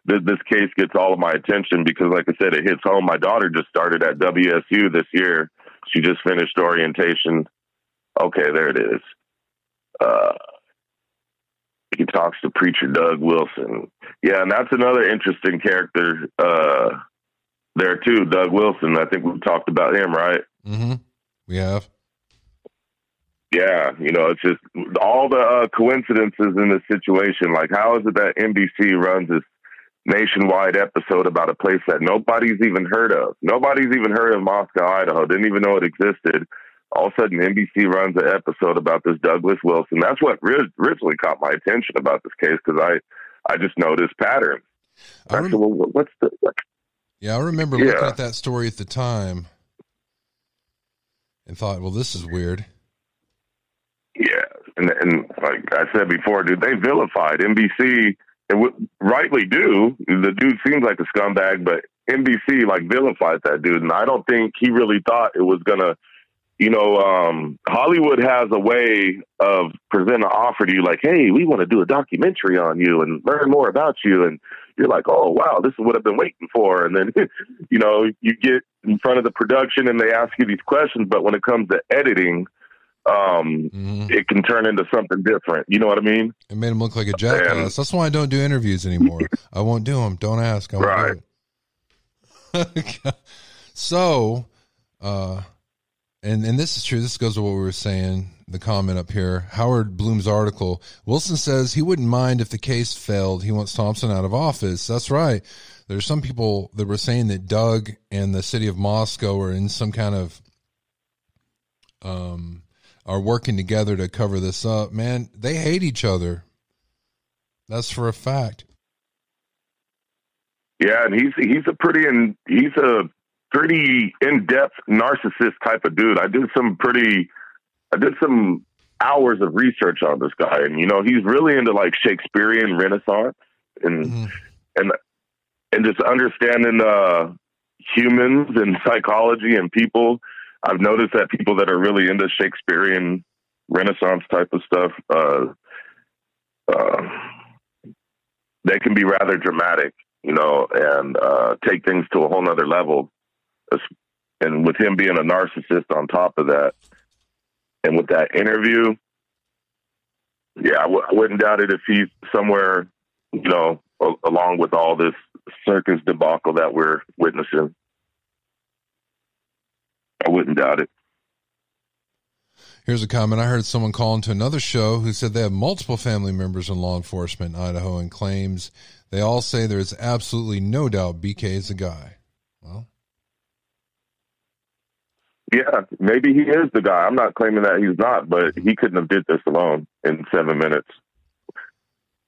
this, this case gets all of my attention because, like I said, it hits home. My daughter just started at WSU this year. She just finished orientation. Okay, there it is. Uh, he talks to preacher Doug Wilson. Yeah, and that's another interesting character uh, there too. Doug Wilson. I think we've talked about him, right? Mm-hmm. We have. Yeah, you know, it's just all the uh, coincidences in this situation. Like, how is it that NBC runs this nationwide episode about a place that nobody's even heard of? Nobody's even heard of Moscow, Idaho. Didn't even know it existed. All of a sudden, NBC runs an episode about this Douglas Wilson. That's what originally caught my attention about this case because I, I just noticed patterns. I rem- said, well, what's the what? yeah, I remember looking Yeah. at that story at the time and thought, well, this is weird. Yeah, and and like I said before, dude, they vilified NBC and w- rightly do. The dude seems like a scumbag, but NBC like vilified that dude, and I don't think he really thought it was gonna. You know, um, Hollywood has a way of presenting an offer to you, like, "Hey, we want to do a documentary on you and learn more about you," and you're like, "Oh, wow, this is what I've been waiting for." And then, you know, you get in front of the production and they ask you these questions, but when it comes to editing, um, Mhm. it can turn into something different. You know what I mean? It made him look like a jackass. That's why I don't do interviews anymore. I won't do them. Don't ask. I won't Right. so, uh, and and this is true. This goes to what we were saying. The comment up here, Howard Blum's article. Wilson says he wouldn't mind if the case failed. He wants Thompson out of office. That's right. There's some people that were saying that Doug and the city of Moscow are in some kind of um are working together to cover this up. Man, they hate each other. That's for a fact. Yeah, and he's he's a pretty and he's a pretty in depth narcissist type of dude. I did some pretty, I did some hours of research on this guy, and you know he's really into like Shakespearean Renaissance and Mhm. and and just understanding uh, humans and psychology and people. I've noticed that people that are really into Shakespearean Renaissance type of stuff, uh, uh, they can be rather dramatic, you know, and uh, take things to a whole nother level. And with him being a narcissist on top of that, and with that interview, yeah, I w- I wouldn't doubt it if he's somewhere you know, along with all this circus debacle that we're witnessing. I wouldn't doubt it. Here's a comment. I heard someone call into another show who said they have multiple family members in law enforcement in Idaho and claims they all say there is absolutely no doubt BK is the guy. Well, Yeah, maybe he is the guy. I'm not claiming that he's not, but mm-hmm. he couldn't have did this alone in seven minutes.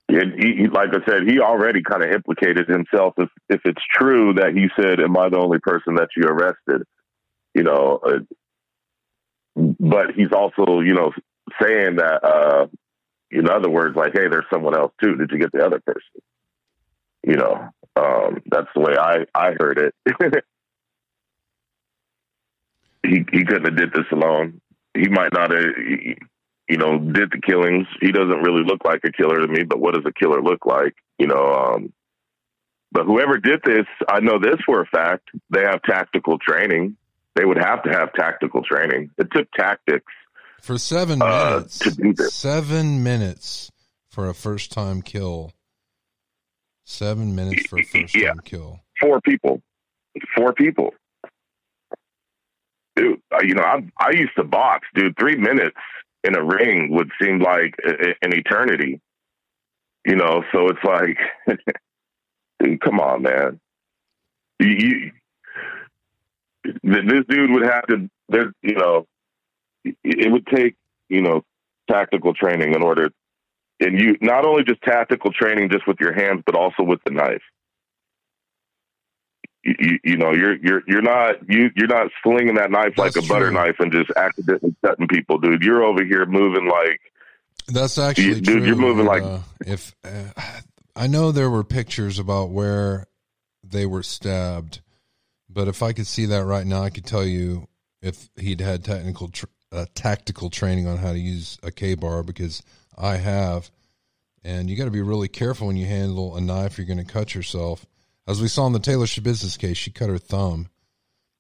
And he, he like I said, he already kind of implicated himself if if it's true that he said, "Am I the only person that you arrested?" You know, uh, but he's also you know saying that uh, in other words, like, "Hey, there's someone else too. Did you get the other person?" You know, um, that's the way I I heard it. he he couldn't have did this alone. He might not have, you know, did the killings. He doesn't really look like a killer to me. But what does a killer look like? You know. Um, but whoever did this, I know this for a fact. They have tactical training. They would have to have tactical training. It took tactics for seven uh, minutes, to do this. seven minutes for a first time kill. Seven minutes for a first time Yeah. kill. Four people. Four people. Dude, you know, I I used to box, dude. Three minutes in a ring would seem like a, a- an eternity. You know, so it's like, dude, come on, man. You, you, this dude would have to. There, you know, it- would take you know tactical training in order, and you not only just tactical training just with your hands, but also with the knife you, you, you know you're you're you're not you you're not slinging that knife like a That's butter knife and just accidentally cutting people, dude. You're over here moving like That's actually dude, true. you're moving like- uh, if uh, I know there were pictures about where they were stabbed, but if I could see that right now, I could tell you if he'd had technical uh, tactical training on how to use a K bar because I have, and you got to be really careful when you handle a knife. You're going to cut yourself. As we saw in the Taylor Schabusiness case, she cut her thumb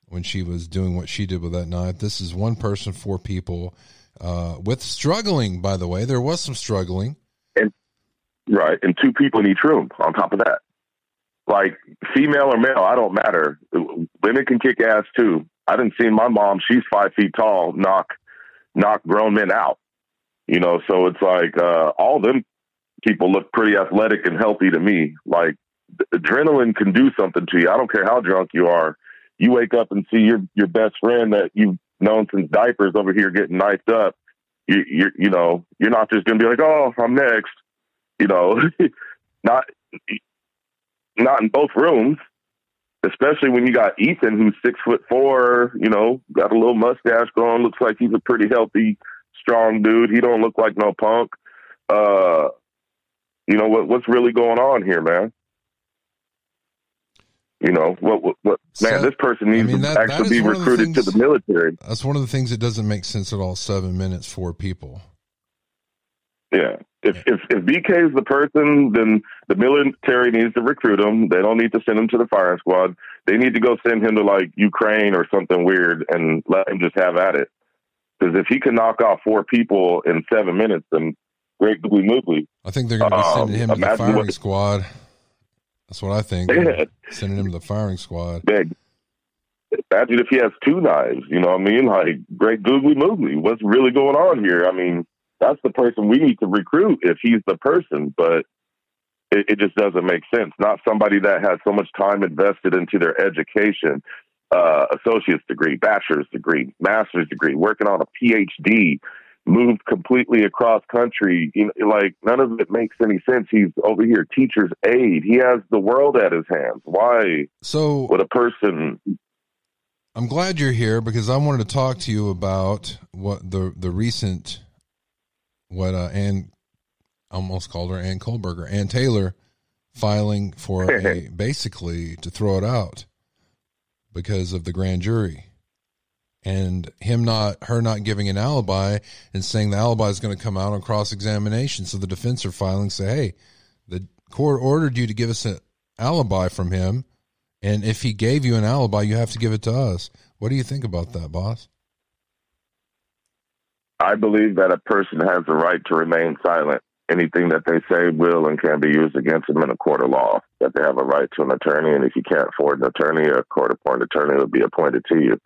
when she was doing what she did with that knife. This is one person, four people, uh, with struggling. By the way, there was some struggling. right, and two people in each room. On top of that, like female or male, I don't matter. Women can kick ass too. I didn't see my mom. She's five feet tall. Knock knock grown men out. You know, so it's like uh, all them people look pretty athletic and healthy to me. Like adrenaline can do something to you. I don't care how drunk you are. You wake up and see your your best friend that you've known since diapers over here getting knifed up. You you you know you're not just gonna be like, oh, I'm next. You know, not not in both rooms. Especially when you got Ethan, who's six foot four. You know, got a little mustache going. Looks like he's a pretty healthy, strong dude. He don't look like no punk. Uh, you know what what's really going on here, man? You know what? What? what man, So- this person needs mean, to that- that actually be one of the recruited to the military. That's one of the things that doesn't make sense at all. Seven minutes, four people. Yeah. If if if BK is the person, then the military needs to recruit him. They don't need to send him to the firing squad. They need to go send him to like Ukraine or something weird and let him just have at it. Because if he can knock off four people in seven minutes, then great googly moogly. I think they're going to be sending Um, him to the firing what- squad. That's what I think. They're sending him to the firing squad. Big. Imagine if he has two knives. You know what I mean? Like great googly moogly. What's really going on here? I mean, that's the person we need to recruit if he's the person, but it, it just doesn't make sense. Not somebody that has so much time invested into their education, uh, associate's degree, bachelor's degree, master's degree, working on a PhD, moved completely across country. You know, like none of it makes any sense. He's over here, teacher's aide. He has the world at his hands. Why So would a person I'm glad you're here because I wanted to talk to you about what the the recent what uh, Anne almost called her Anne Kohberger, Anne Taylor filing for a basically to throw it out because of the grand jury and him not her not giving an alibi and saying the alibi is going to come out on cross examination. So the defense are filing say, hey, the court ordered you to give us an alibi from him. And if he gave you an alibi, you have to give it to us. What do you think about that, boss? I believe that a person has the right to remain silent anything that they say will and can be used against them in a court of law. That they have a right to an attorney, and if you can't afford an attorney, a court-appointed attorney will be appointed to you.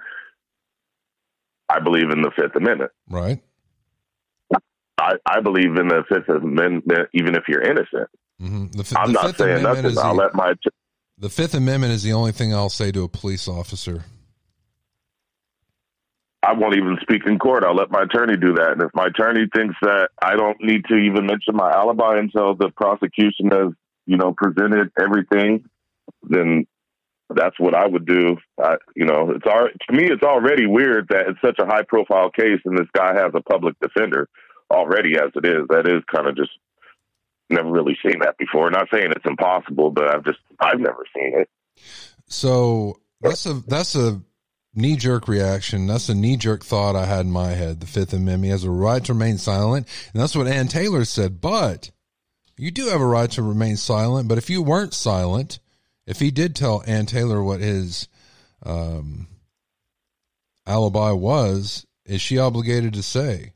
I believe in the Fifth Amendment. Right. I, I believe in the Fifth Amendment, even if you're innocent. hmm The, I'm the not Fifth saying Amendment nothing. I'll the, let my the Fifth Amendment is the only thing I'll say to a police officer. I won't even speak in court. I'll let my attorney do that. And if my attorney thinks that I don't need to even mention my alibi until the prosecution has, you know, presented everything, then that's what I would do. I, you know, it's all, to me, it's already weird that it's such a high profile case and this guy has a public defender already as it is. That is kind of just never really seen that before. Not saying it's impossible, but I've just, I've never seen it. So that's a that's a knee jerk reaction. That's a knee jerk thought I had in my head. The Fifth Amendment has a right to remain silent, and that's what Anne Taylor said. But you do have a right to remain silent. But if you weren't silent, if he did tell Anne Taylor what his um, alibi was, is she obligated to say?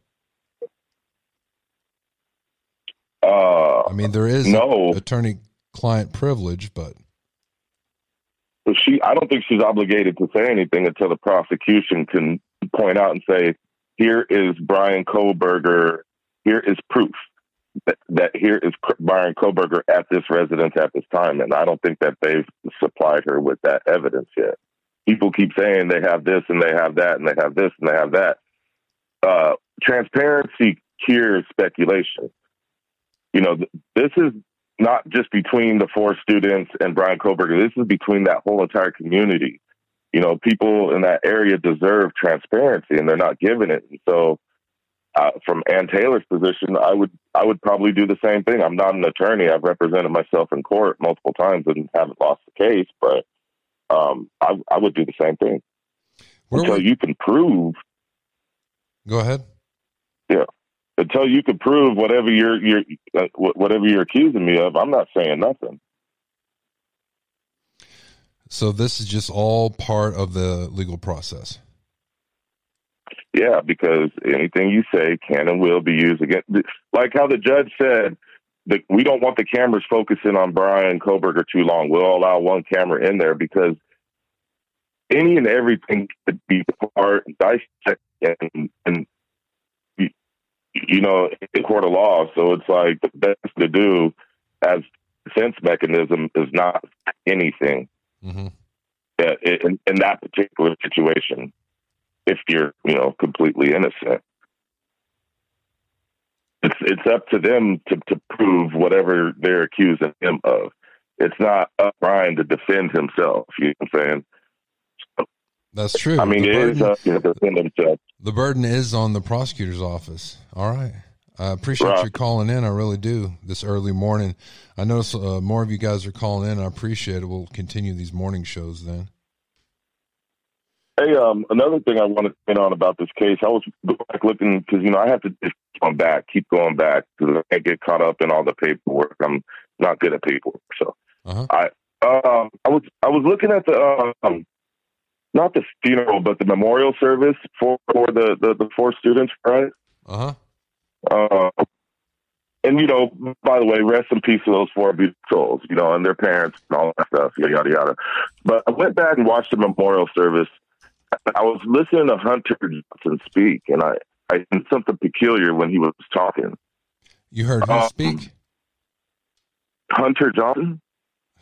Uh, I mean, there is no. attorney client privilege, but But she, I don't think she's obligated to say anything until the prosecution can point out and say, "Here is Brian Kohberger. Here is proof that, here is Brian Kohberger at this residence at this time." And I don't think that they've supplied her with that evidence yet. People keep saying they have this and they have that and they have this and they have that. Uh, transparency cures speculation. You know, th- this is not just between the four students and Brian Kohberger. This is between that whole entire community. You know, people in that area deserve transparency, and they're not given it. And so, uh, from Anne Taylor's position, I would I would probably do the same thing. I'm not an attorney. I've represented myself in court multiple times and haven't lost the case, but um, I, I would do the same thing where until would, you can prove go ahead. Until you can prove whatever you're you're uh, whatever you're accusing me of. I'm not saying nothing. So this is just all part of the legal process. Yeah, because anything you say can and will be used against. Like how the judge said, that we don't want the cameras focusing on Brian Kohberger too long. We'll allow one camera in there because any and everything could be part dissect and and you know in court of law. So it's like the best to do as defense mechanism is not anything hmm uh, in, in that particular situation if you're you know completely innocent. It's it's up to them to, to prove whatever they're accusing him of. It's not up Brian to defend himself you know what i'm saying That's true. i mean the it burden, is up to him to defend the burden is on the prosecutor's office. All right. I appreciate Right. you calling in. I really do. This early morning, I notice uh, more of you guys are calling in. I appreciate it. We'll continue these morning shows then. Hey, um, another thing I wanted to point on about this case, I was like looking because you know I have to just keep going back, keep going back because I get caught up in all the paperwork. I'm not good at paperwork, so Uh-huh. I um I was I was looking at the um not the funeral but the memorial service for for the the, the four students, right? Uh huh. Uh, and you know, by the way, rest in peace to those four beautiful souls, you know, and their parents and all that stuff, yada yada yada. But I went back and watched the memorial service. I was listening to Hunter Johnson speak, and I I sensed something peculiar when he was talking. You heard him Um, speak? Hunter Johnson.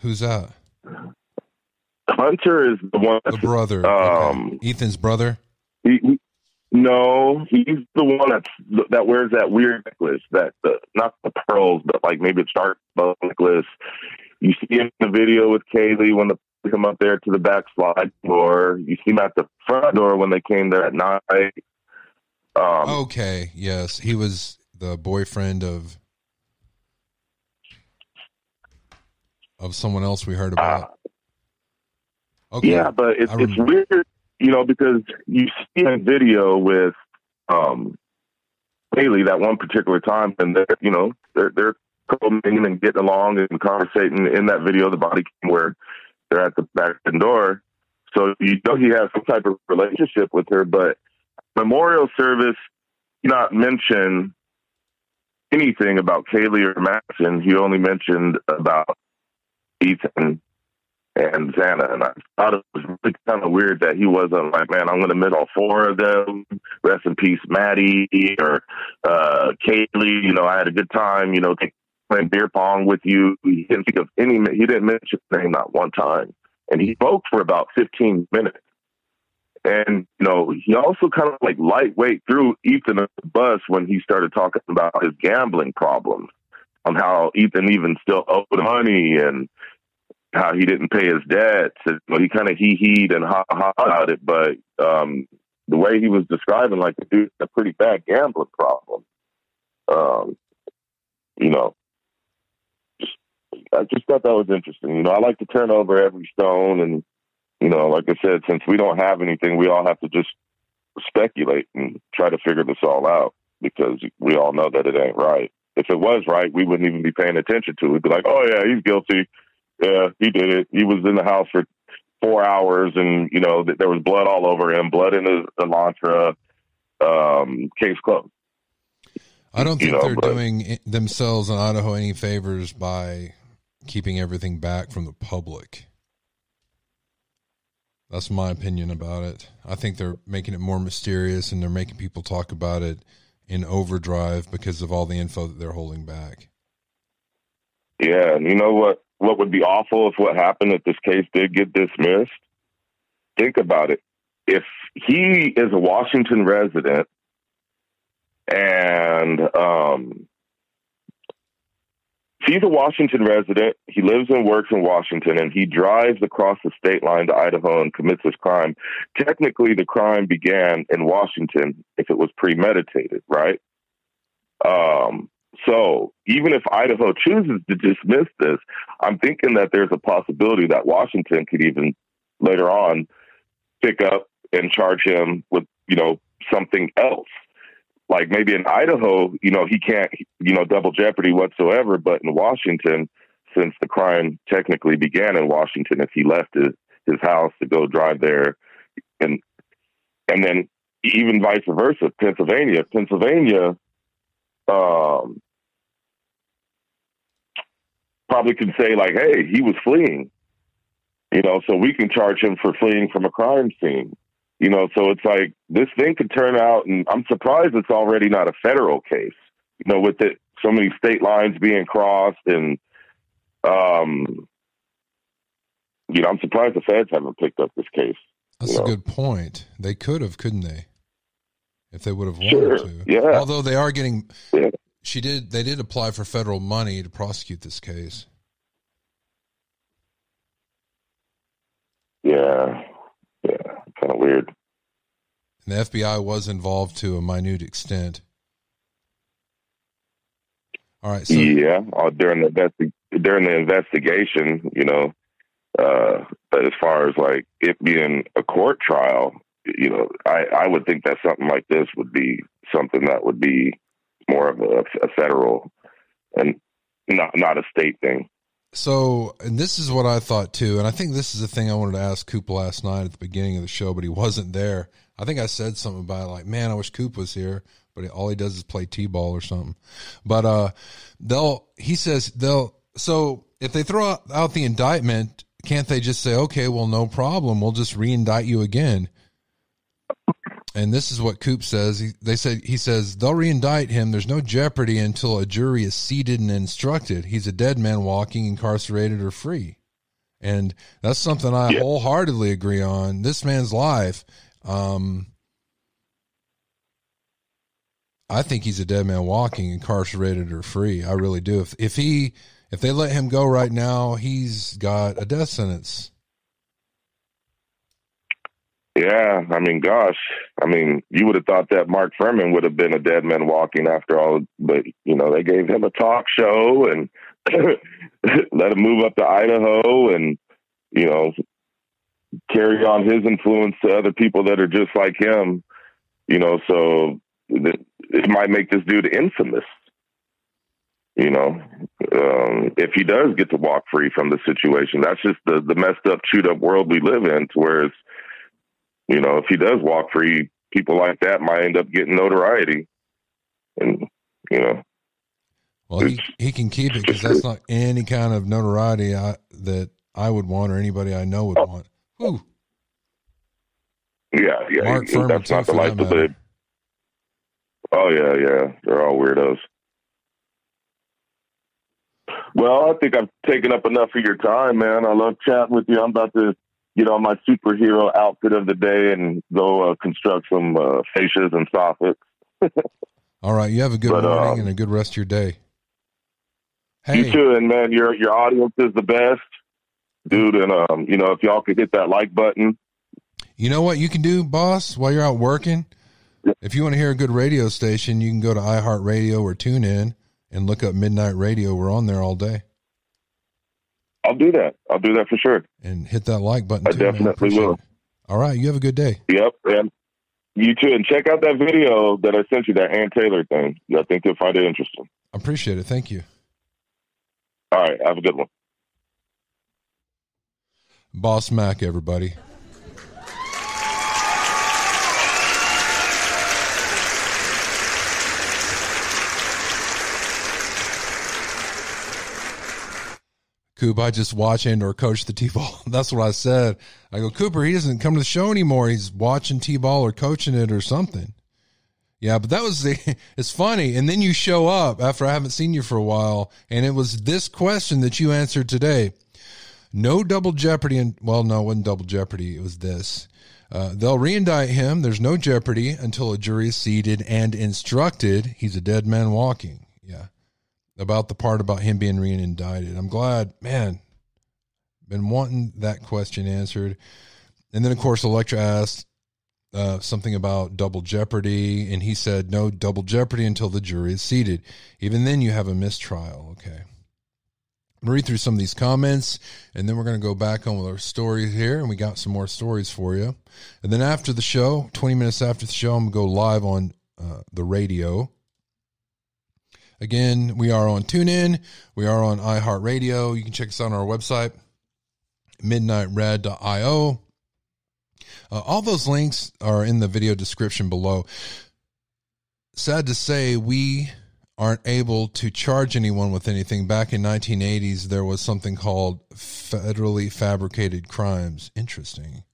Who's that? Hunter is the one. The brother. um, Okay. Ethan's brother. he, he- no, he's the one that's that wears that weird necklace. That the not the pearls, but like maybe a dark necklace. You see him in the video with Kaylee when the they come up there to the back slide door. You see him at the front door when they came there at night. Um, Okay. Yes, he was the boyfriend of of someone else we heard about. Okay. Yeah, but it's it's weird, you know, because you see a video with um Haley that one particular time, and they're you know they're they're co-mingling and getting along and conversating in that video. The body cam where they're at the back door, so you know he has some type of relationship with her. But memorial service, did not mention anything about Kaylee or Madison. He only mentioned about Ethan and Xana. And I thought it was really kind of weird that he wasn't like, man, I'm going to admit all four of them. Rest in peace, Maddie or uh, Kaylee. You know, I had a good time, you know, playing beer pong with you. He didn't think of any, he didn't mention his name not one time. And he spoke for about 15 minutes. And, you know, he also kind of like lightweight threw Ethan the bus when he started talking about his gambling problems on how Ethan even still owed money and how he didn't pay his debts. You know, he kind of he heed and ha ha about it, but um, the way he was describing, like the dude a pretty bad gambling problem. Um, you know, just, I just thought that was interesting. You know, I like to turn over every stone, and you know, like I said, since we don't have anything, we all have to just speculate and try to figure this all out because we all know that it ain't right. If it was right, we wouldn't even be paying attention to it. We'd be like, "Oh yeah, he's guilty." Yeah, he did it. He was in the house for four hours, and you know there was blood all over him, blood in his Elantra. Um, case closed. I don't think you know, they're but, doing themselves in Idaho any favors by keeping everything back from the public. That's my opinion about it. I think they're making it more mysterious and they're making people talk about it in overdrive because of all the info that they're holding back. Yeah, and you know what? What would be awful if what happened if this case did get dismissed. Think about it. If he is a Washington resident and um, he's a Washington resident, he lives and works in Washington, and he drives across the state line to Idaho and commits this crime. Technically, the crime began in Washington if it was premeditated, right? Um, so even if Idaho chooses to dismiss this, I'm thinking that there's a possibility that Washington could even later on pick up and charge him with, you know, something else. Like maybe in Idaho, you know, he can't, you know, double jeopardy whatsoever. But in Washington, since the crime technically began in Washington, if he left his, his house to go drive there and, and then even vice versa, Pennsylvania, Pennsylvania, um, probably can say like, "Hey, he was fleeing," you know, so we can charge him for fleeing from a crime scene. You know, so it's like this thing could turn out, and I'm surprised it's already not a federal case. You know, with it so many state lines being crossed, and um, you know, I'm surprised the feds haven't picked up this case. That's a know? good point. They could have, couldn't they? If they would have wanted sure. to. Yeah. Although they are getting yeah she did. They did apply for federal money to prosecute this case. Yeah, yeah, kind of weird. And the FBI was involved to a minute extent. All right. So, yeah, uh, during the during the investigation, you know, uh, but as far as like it being a court trial, you know, I I would think that something like this would be something that would be more of a, a federal and not not a state thing. So, and this is what I thought too, and I think this is the thing I wanted to ask Coop last night at the beginning of the show, but he wasn't there. I think I said something about it, like, man, I wish Coop was here, but all he does is play t-ball or something. But uh, they'll, he says they'll. So if they throw out the indictment, can't they just say, okay, well, no problem, we'll just re-indict you again? And this is what Coop says. He, they said he says they'll reindict him. There's no jeopardy until a jury is seated and instructed. He's a dead man walking, incarcerated or free, and that's something I yeah. wholeheartedly agree on. This man's life. Um, I think he's a dead man walking, incarcerated or free. I really do. If if he if they let him go right now, he's got a death sentence. Yeah, I mean, gosh, I mean, you would have thought that Mark Fuhrman would have been a dead man walking after all, but you know, they gave him a talk show and let him move up to Idaho and you know carry on his influence to other people that are just like him. You know, so it might make this dude infamous. You know, um, if he does get to walk free from the situation, that's just the the messed up, chewed up world we live in. To where it's you know, if he does walk free, people like that might end up getting notoriety. And, you know. Well, he, he can keep it because that's not any kind of notoriety I, that I would want or anybody I know would oh. want. Whew. Yeah, yeah. Mark he- that's not the life that to live. Oh yeah, yeah. They're all weirdos. Well, I think I've taken up enough of your time, man. I love chatting with you. I'm about to get on my superhero outfit of the day and go uh, construct some uh, fascias and soffits. All right. You have a good But, morning um, and a good rest of your day. You Hey, too, and man, your your audience is the best, dude. And um, you know, if y'all could hit that like button, you know what you can do, boss, while you're out working? If you want to hear a good radio station, you can go to iHeartRadio or tune in and look up Midnight Radio. We're on there all day. I'll do that. I'll do that for sure. And hit that like button. I too, definitely will. it. All right. You have a good day. Yep, and you too. And check out that video that I sent you, that Anne Taylor thing. I think you'll find it interesting. I appreciate it. Thank you. All right, have a good one. Boss Mac, everybody. Coop, I just watch and or coach the T-ball. That's what I said. I go, Cooper, he doesn't come to the show anymore. He's watching T-ball or coaching it or something. Yeah, but that was the, it's funny. And then you show up after I haven't seen you for a while. And it was this question that you answered today. No double jeopardy. And well, no, it wasn't double jeopardy. It was this. Uh, they'll reindict him. There's no jeopardy until a jury is seated and instructed. He's a dead man walking. About the part about him being reindicted. I'm glad, man, been wanting that question answered. And then, of course, Electra asked uh, something about double jeopardy, and he said no double jeopardy until the jury is seated. Even then, you have a mistrial. Okay. I'm read through some of these comments, and then we're going to go back on with our stories here, and we got some more stories for you. And then after the show, 20 minutes after the show, I'm going to go live on uh, the radio. Again, we are on TuneIn, we are on iHeartRadio. You can check us out on our website, midnightrad.io. Uh, all those links are in the video description below. Sad to say, we aren't able to charge anyone with anything. Back in 1980s, there was something called federally fabricated crimes. Interesting.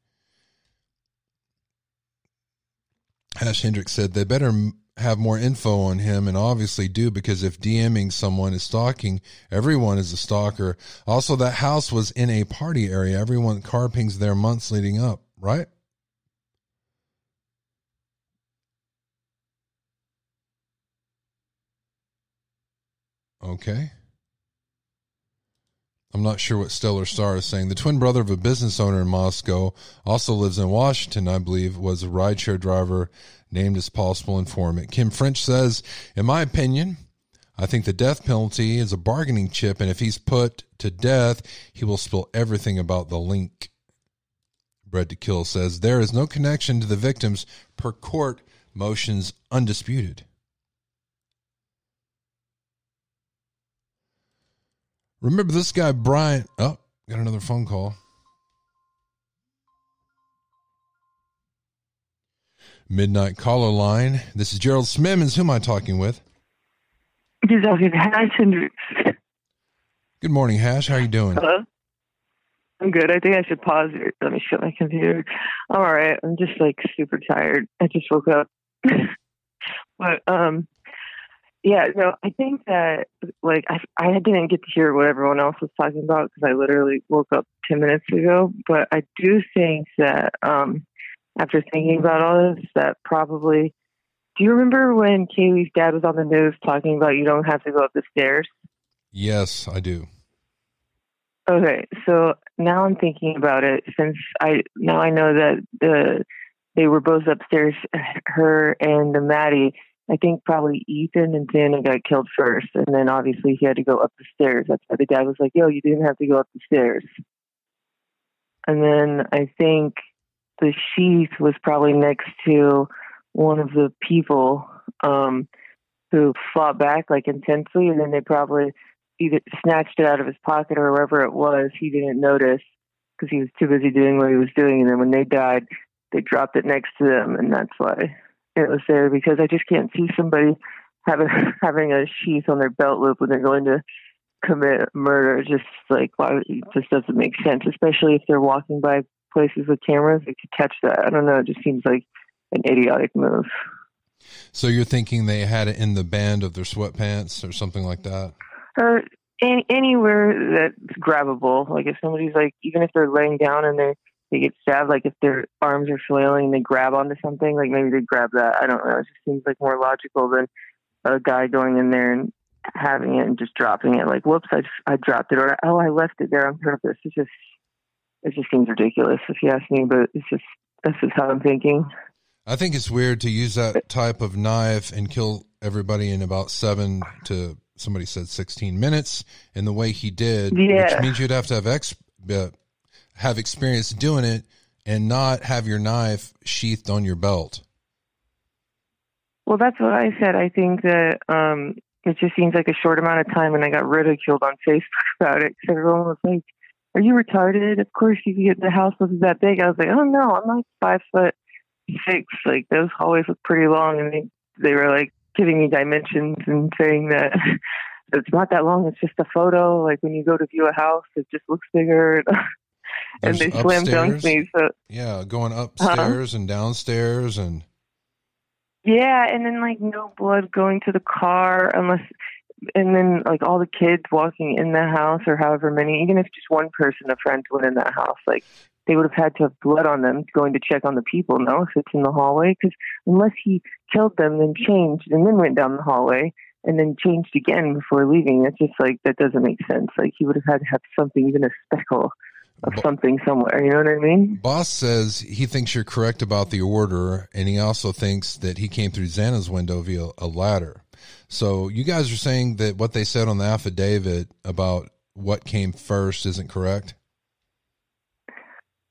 Hash Hendricks said they better have more info on him, and obviously do because if DMing someone is stalking, everyone is a stalker. Also, that house was in a party area. Everyone car pings there months leading up, right? Okay. I'm not sure what Stellar Star is saying. The twin brother of a business owner in Moscow also lives in Washington, I believe, was a rideshare driver named as possible informant. Kim French says, In my opinion, I think the death penalty is a bargaining chip, and if he's put to death, he will spill everything about the link. Bread to Kill says, There is no connection to the victims per court motions undisputed. Remember this guy, Brian. Oh, got another phone call. Midnight caller line. This is Gerald Smimmons. Who am I talking with? You're talking to Hash Hendricks. Good morning, Hash. How are you doing? Hello? I'm good. I think I should pause here. Let me shut my computer. I'm all right. I'm just like super tired. I just woke up. but um yeah, no, I think that like I I didn't get to hear what everyone else was talking about because I literally woke up 10 minutes ago, but I do think that um after thinking about all this that probably do you remember when Kaylee's dad was on the news talking about you don't have to go up the stairs? Yes, I do. Okay, so now I'm thinking about it since I now I know that the they were both upstairs, her and the Maddie. I think probably Ethan and Xana got killed first, and then obviously he had to go up the stairs. That's why the dad was like, "Yo, you didn't have to go up the stairs." And then I think the sheath was probably next to one of the people um, who fought back like intensely, and then they probably either snatched it out of his pocket or wherever it was. He didn't notice because he was too busy doing what he was doing. And then when they died, they dropped it next to them, and that's why it was there. Because I just can't see somebody having having a sheath on their belt loop when they're going to commit murder. Just like why it just doesn't make sense, especially if they're walking by places with cameras. They could catch that. I don't know. It just seems like an idiotic move. So you're thinking they had it in the band of their sweatpants or something like that? Uh, or any, anywhere that's grabbable. Like if somebody's like, even if they're laying down and they they get stabbed, like if their arms are flailing and they grab onto something, like maybe they grab that. I don't know. It just seems like more logical than a guy going in there and having it and just dropping it. Like, whoops, I just, I dropped it, or oh, I left it there on purpose. It just it just seems ridiculous if you ask me. But it's just this is how I'm thinking. I think it's weird to use that type of knife and kill everybody in about seven to somebody said 16 minutes in the way he did, Yeah. which means you'd have to have ex, uh, have experience doing it and not have your knife sheathed on your belt. Well, that's what I said. I think that um, it just seems like a short amount of time, and I got ridiculed on Facebook about it because everyone was like, "Are you retarded? Of course you can get the house wasn't that big." I was like, "Oh no, I'm like five foot six. Like those hallways look pretty long," and they they were like giving me dimensions and saying that it's not that long. It's just a photo. Like when you go to view a house, it just looks bigger. and they slam dunked me. So Yeah, going upstairs and downstairs and Yeah, and then like no blood going to the car unless, and then like all the kids walking in the house or however many, even if just one person, a friend went in that house, like they would have had to have blood on them going to check on the people, no, if it's in the hallway, because unless he killed them, then changed and then went down the hallway and then changed again before leaving, it's just like that doesn't make sense. Like he would have had to have something, even a speckle of something somewhere. You know what I mean? Boss says he thinks you're correct about the order, and he also thinks that he came through Xana's window via a ladder. So you guys are saying that what they said on the affidavit about what came first isn't correct?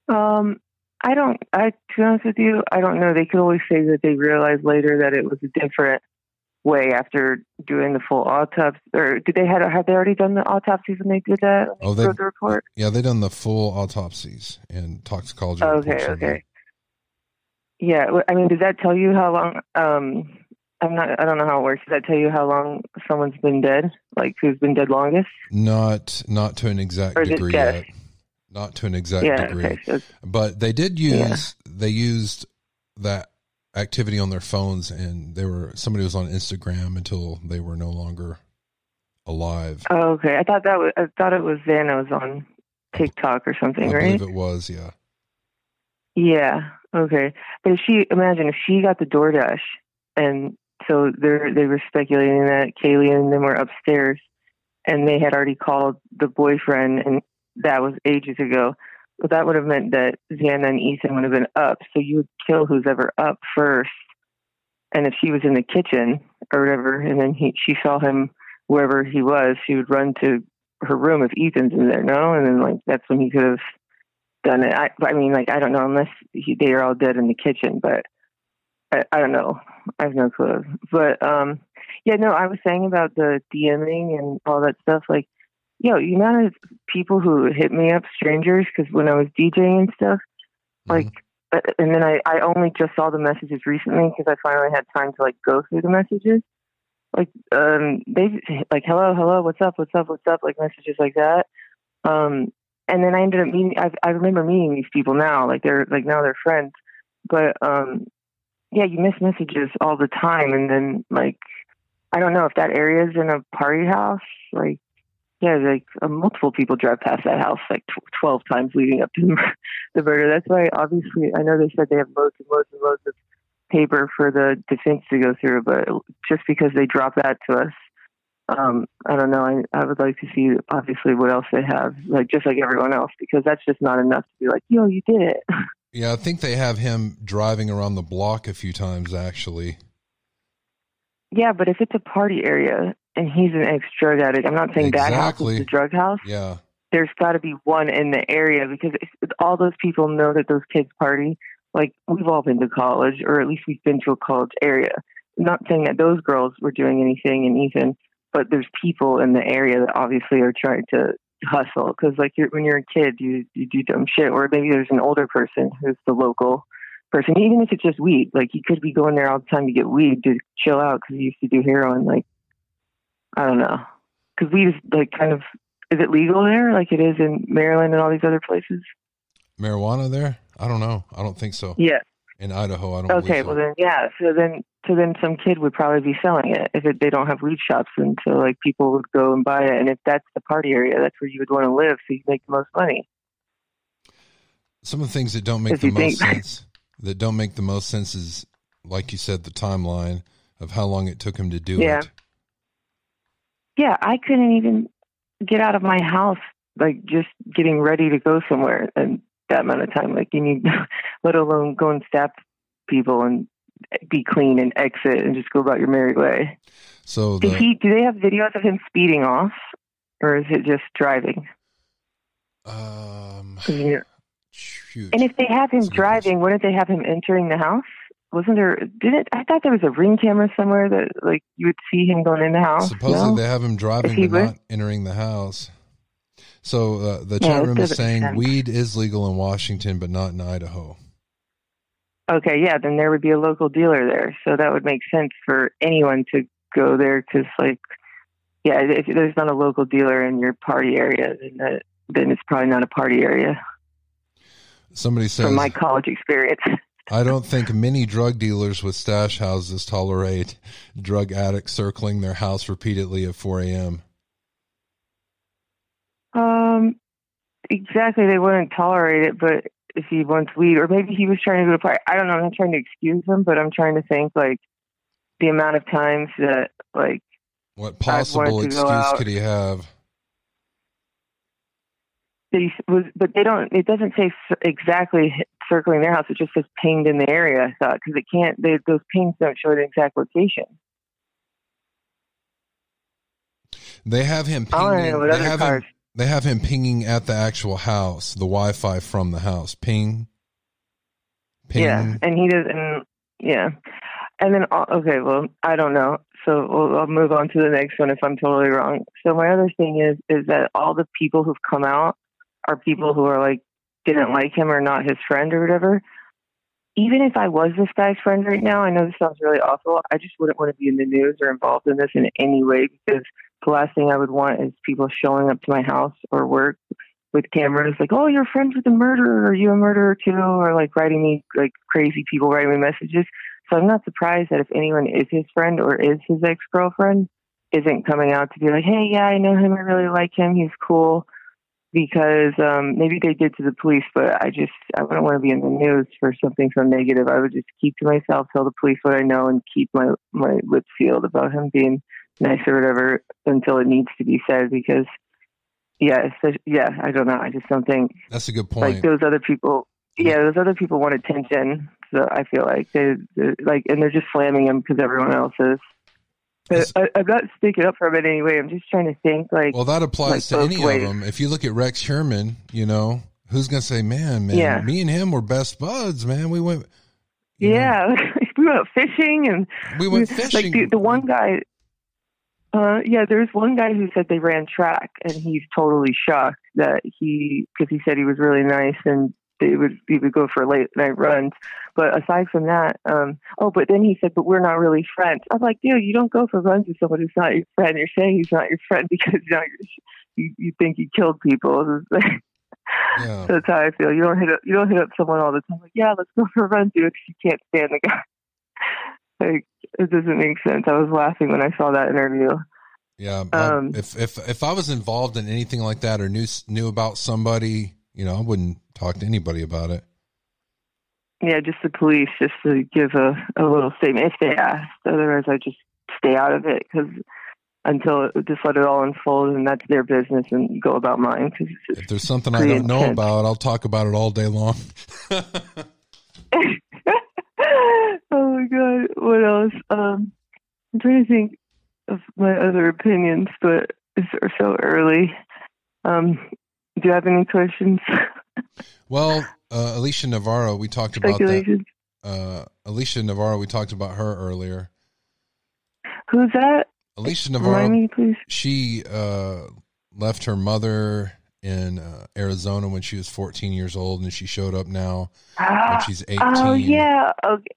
Um, I don't. I to be honest with you, I don't know. They could always say that they realized later that it was a different way after doing the full autopsy. Or did they had have they already done the autopsies when they did that? When Oh, they wrote the report. yeah, they done the full autopsies and toxicology. Okay, okay. Yeah, well, I mean, does that tell you how long? Um, I'm not. I don't know how it works. Does that tell you how long someone's been dead? Like who's been dead longest? Not not to an exact degree yet. Not to an exact Yeah, degree. okay, so- but they did use they used that activity on their phones and they were somebody was on Instagram until they were no longer alive. Oh, okay. I thought that was. I thought it was Xana was on TikTok or something, I right? believe it was, yeah. Yeah. Okay. But if she imagine if she got the DoorDash, and so they they were speculating that Kaylee and them were upstairs, and they had already called the boyfriend, and that was ages ago. That would have meant that Xana and Ethan would have been up. So you would kill who's ever up first, and if she was in the kitchen or whatever, and then he she saw him wherever he was, she would run to her room if Ethan's in there, no, and then like that's when he could have done it. I, I mean, like I don't know unless he, they are all dead in the kitchen, but I, I don't know. I have no clue. But um, yeah, no, I was saying about the DMing and all that stuff. Like, yo, you know, people who hit me up, strangers, because when I was DJing and stuff, like, uh, and then I I only just saw the messages recently because I finally had time to like go through the messages. Like, um, they like, hello, hello, what's up, what's up, what's up, like messages like that. Um, and then I ended up meeting. I I remember meeting these people now. Like they're like now they're friends. But um, yeah, you miss messages all the time, and then like I don't know if that area is in a party house. Like yeah, like uh, multiple people drive past that house like tw- twelve times leading up to the, the murder. That's why obviously I know they said they have loads and loads and loads of paper for the defense to go through, but just because they drop that to us um, I don't know. I, I would like to see obviously what else they have, like just like everyone else, because that's just not enough to be like, yo, you did it. Yeah, I think they have him driving around the block a few times actually. yeah, but if it's a party area and he's an ex drug addict, I'm not saying that house Exactly. is the drug house. Yeah. There's got to be one in the area because all those people know that those kids party. Like we've all been to college, or at least we've been to a college area. I'm not saying that those girls were doing anything, and Ethan, but there's people in the area that obviously are trying to hustle because like you're, when you're a kid you you do dumb shit or maybe there's an older person who's the local person, even if it's just weed. Like he could be going there all the time to get weed to chill out because he used to do heroin. Like I don't know, because weed is like kind of is it legal there like it is in Maryland and all these other places? Marijuana there? I don't know. I don't think so. Yeah. In Idaho, I don't. Okay, believe well then, yeah. So then, so then, some kid would probably be selling it if it, they don't have weed shops, and so like people would go and buy it. And if that's the party area, that's where you would want to live, so you make the most money. Some of the things that don't make If the most think- sense, that don't make the most sense is, like you said, the timeline of how long it took him to do Yeah. it. Yeah, I couldn't even get out of my house, like just getting ready to go somewhere, and that amount of time. Like you need, let alone go and stab people and be clean and exit and just go about your merry way. So Did he? Do they have videos of him speeding off, or is it just driving? um, shoot. And if they have him That's a good driving, wouldn't they have him entering the house? Wasn't there? Did it? I thought there was a ring camera somewhere that like you would see him going in the house. Supposedly no? they have him driving but would? not entering the house. So uh, the chat it room is saying sense. weed is legal in Washington, but not in Idaho. Okay, yeah, then there would be a local dealer there, so that would make sense for anyone to go there because, like, yeah, if there's not a local dealer in your party area, then that, then it's probably not a party area. Somebody says, From my college experience. I don't think many drug dealers with stash houses tolerate drug addicts circling their house repeatedly at 4 a.m. Um, exactly. They wouldn't tolerate it, but if he wants weed, or maybe he was trying to go to a party. I don't know. I'm not trying to excuse him, but I'm trying to think like the amount of times that like What possible excuse could he have? they was, but they don't. It doesn't say exactly circling their house. It just says pinged in the area. I thought because it can't. They, those pings don't show the exact location. They have him pinging. They have cars- him. They have him pinging at the actual house, the Wi-Fi from the house. Ping. Ping. Yeah, and he doesn't. Yeah, and then uh, okay, well, I don't know. So we'll, I'll move on to the next one if I'm totally wrong. So my other thing is is that all the people who've come out are people who are like didn't like him or not his friend or whatever. Even if I was this guy's friend right now, I know this sounds really awful. I just wouldn't want to be in the news or involved in this in any way because the last thing I would want is people showing up to my house or work with cameras like, "Oh, you're friends with the murderer. Are you a murderer too?" Or like writing me like crazy people writing me messages. So I'm not surprised that if anyone is his friend or is his ex girlfriend, isn't coming out to be like, "Hey, yeah, I know him. I really like him. He's cool." Because um, maybe they did to the police, but I just I wouldn't want to be in the news for something so negative. I would just keep to myself, tell the police what I know, and keep my my lips sealed about him being nice or whatever until it needs to be said. Because yeah, yeah, I don't know. I just don't think That's a good point. like those other people yeah those other people want attention so i feel like they they're like and they're just slamming him because everyone else is but I, i'm not speaking up for him in any way i'm just trying to think like Well, that applies like to any ways. of them. If you look at Rex Heuermann, you know, who's going to say, man, man, Yeah. me and him were best buds, man. We went, you know, yeah we went fishing and we went like fishing. the, the one guy uh yeah there's one guy who said they ran track and he's totally shocked that he because he said he was really nice and they would he would go for late night runs. But aside from that um oh but then he said but we're not really friends. I'm like dude you don't go for runs with someone who's not your friend. You're saying he's not your friend because you know you're, you, you think he killed people. Yeah. that's how i feel. You don't hit up you don't hit up someone all the time. Like yeah let's go for a run dude 'cause you can't stand the guy. Like it doesn't make sense. I was laughing when i saw that interview. Yeah, I- Um, if if if I was involved in anything like that or knew knew about somebody, you know, I wouldn't talk to anybody about it. Yeah, just the police, just to give a, a little statement if they ask. Otherwise, I just stay out of it because until just let it all unfold, and that's their business, and go about mine. Cause it's If there's something I don't know intense. about, I'll talk about it all day long. oh my god, what else? Um, I'm trying to think of my other opinions, but it's so early. Um, do you have any questions? well, uh, Alicia Navarro, we talked about that. Uh, Alicia Navarro, we talked about her earlier. Who's that? Alicia Navarro, me, please. she uh, left her mother in uh, Arizona when she was 14 years old, and she showed up now when Ah, she's 18. Oh yeah, okay.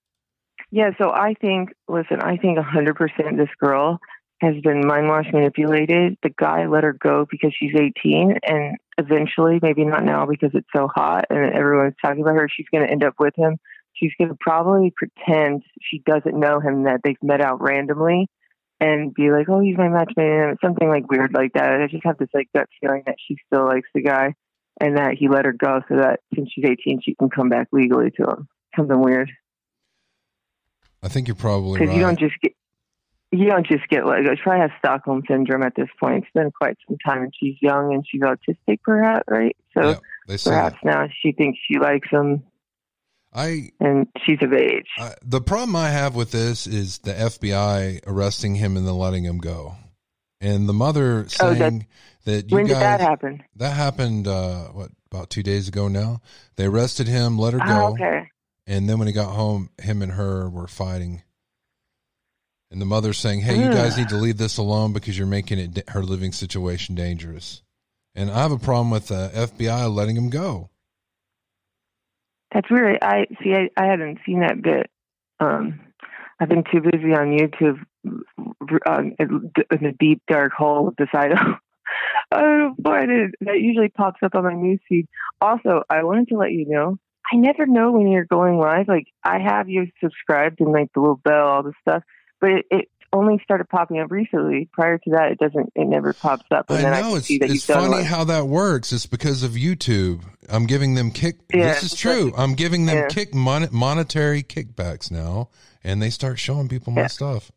Yeah, so I think, listen, I think 100% this girl has been mind wash manipulated. The guy let her go because she's 18, and eventually, maybe not now because it's so hot and everyone's talking about her, she's going to end up with him. She's going to probably pretend she doesn't know him, that they've met out randomly, and be like, oh, he's my matchmate, something like weird like that. I just have this like gut feeling that she still likes the guy and that he let her go so that since she's 18, she can come back legally to him. Something weird. I think you're probably because right. you don't just get you don't just get like she probably has Stockholm syndrome at this point. It's been quite some time, and she's young and she's autistic, perhaps, right? So Yeah, perhaps now she thinks she likes him, I and she's of age. I, the problem I have with this is the FBI arresting him and then letting him go, and the mother Oh, that- saying that, you when guys did that happen? that happened uh, what about two days ago now. They arrested him, let her go, Oh, okay. and then when he got home, him and her were fighting. And the mother's saying, "Hey, you guys need to leave this alone because you're making it her living situation dangerous." And I have a problem with the FBI letting him go. That's weird. I see. I, I hadn't seen that bit. Um, I've been too busy on YouTube um, in the deep dark hole of the side of. I don't find. That usually pops up on my newsfeed. Also, I wanted to let you know. I never know when you're going live. Like I have you subscribed and like the little bell, all this stuff, but it, it only started popping up recently. Prior to that, it doesn't. It never pops up. And I then know can it's see that it's funny one. how that works. It's because of YouTube. I'm giving them kick. Yeah, this is true. like- I'm giving them yeah. kick mon- monetary kickbacks now, and they start showing people my Yeah. stuff.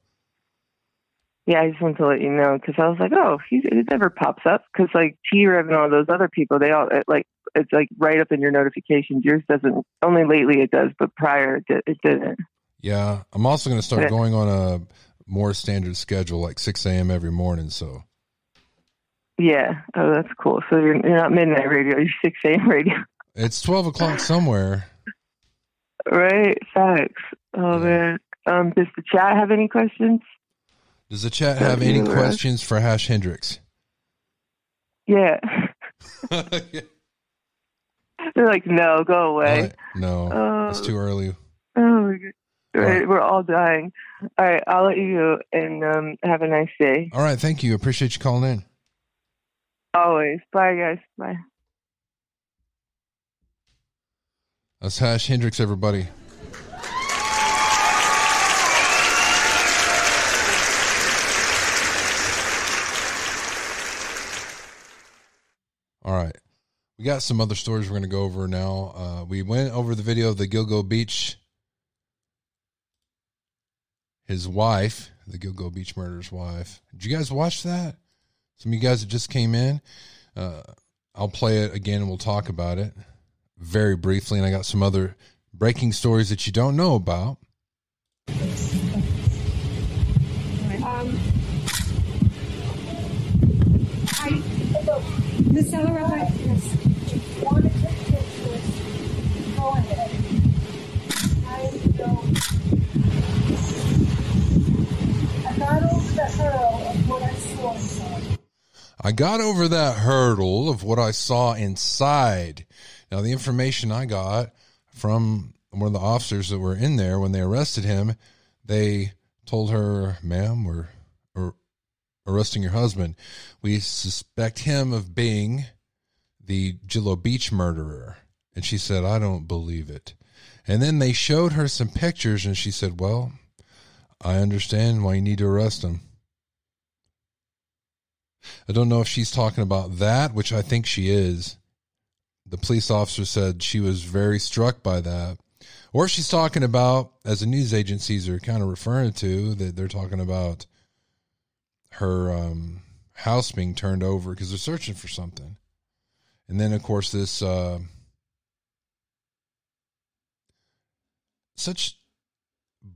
Yeah, I just wanted to let you know because I was like, oh, he's, it never pops up because like T Rev and all those other people, they all it, like it's like right up in your notifications. Yours doesn't. Only lately it does, but prior it, it didn't. Yeah, I'm also going to start going on a more standard schedule, like 6 a.m. every morning. So Yeah. Oh, that's cool. So you're you're not midnight radio. You're six a.m. radio, it's 12 o'clock somewhere. right? Facts. Oh man. Um, does the chat have any questions? Does the chat have any you, questions for Hash Hendricks? Yeah. They're like, no, go away. What? No, Oh. it's too early. Oh my god. All Right, right. we're all dying. All right, I'll let you go and um, have a nice day. All right, thank you. Appreciate you calling in. Always. Bye, guys. Bye. That's Hash Hendricks, everybody. All right. We got some other stories we're going to go over now. Uh, we went over the video of the Gilgo Beach, his wife, the Gilgo Beach murderer's wife. Did you guys watch that? Some of you guys that just came in. Uh, I'll play it again and we'll talk about it very briefly. And I got some other breaking stories that you don't know about. Um, I, I, yes. Want to take pictures? Go ahead. I don't. I got over the hurdle of what I saw inside. I got over that hurdle of what I saw inside. Now, the information I got from one of the officers that were in there when they arrested him, they told her, ma'am, we're, we're arresting your husband. We suspect him of being the Gilgo Beach murderer. And she said, I don't believe it. And then they showed her some pictures and she said, Well, I understand why you need to arrest him. I don't know if she's talking about that, which I think she is. The police officer said she was very struck by that. Or she's talking about, as the news agencies are kind of referring to, that they're talking about her um, house being turned over because they're searching for something. And then, of course, this uh, such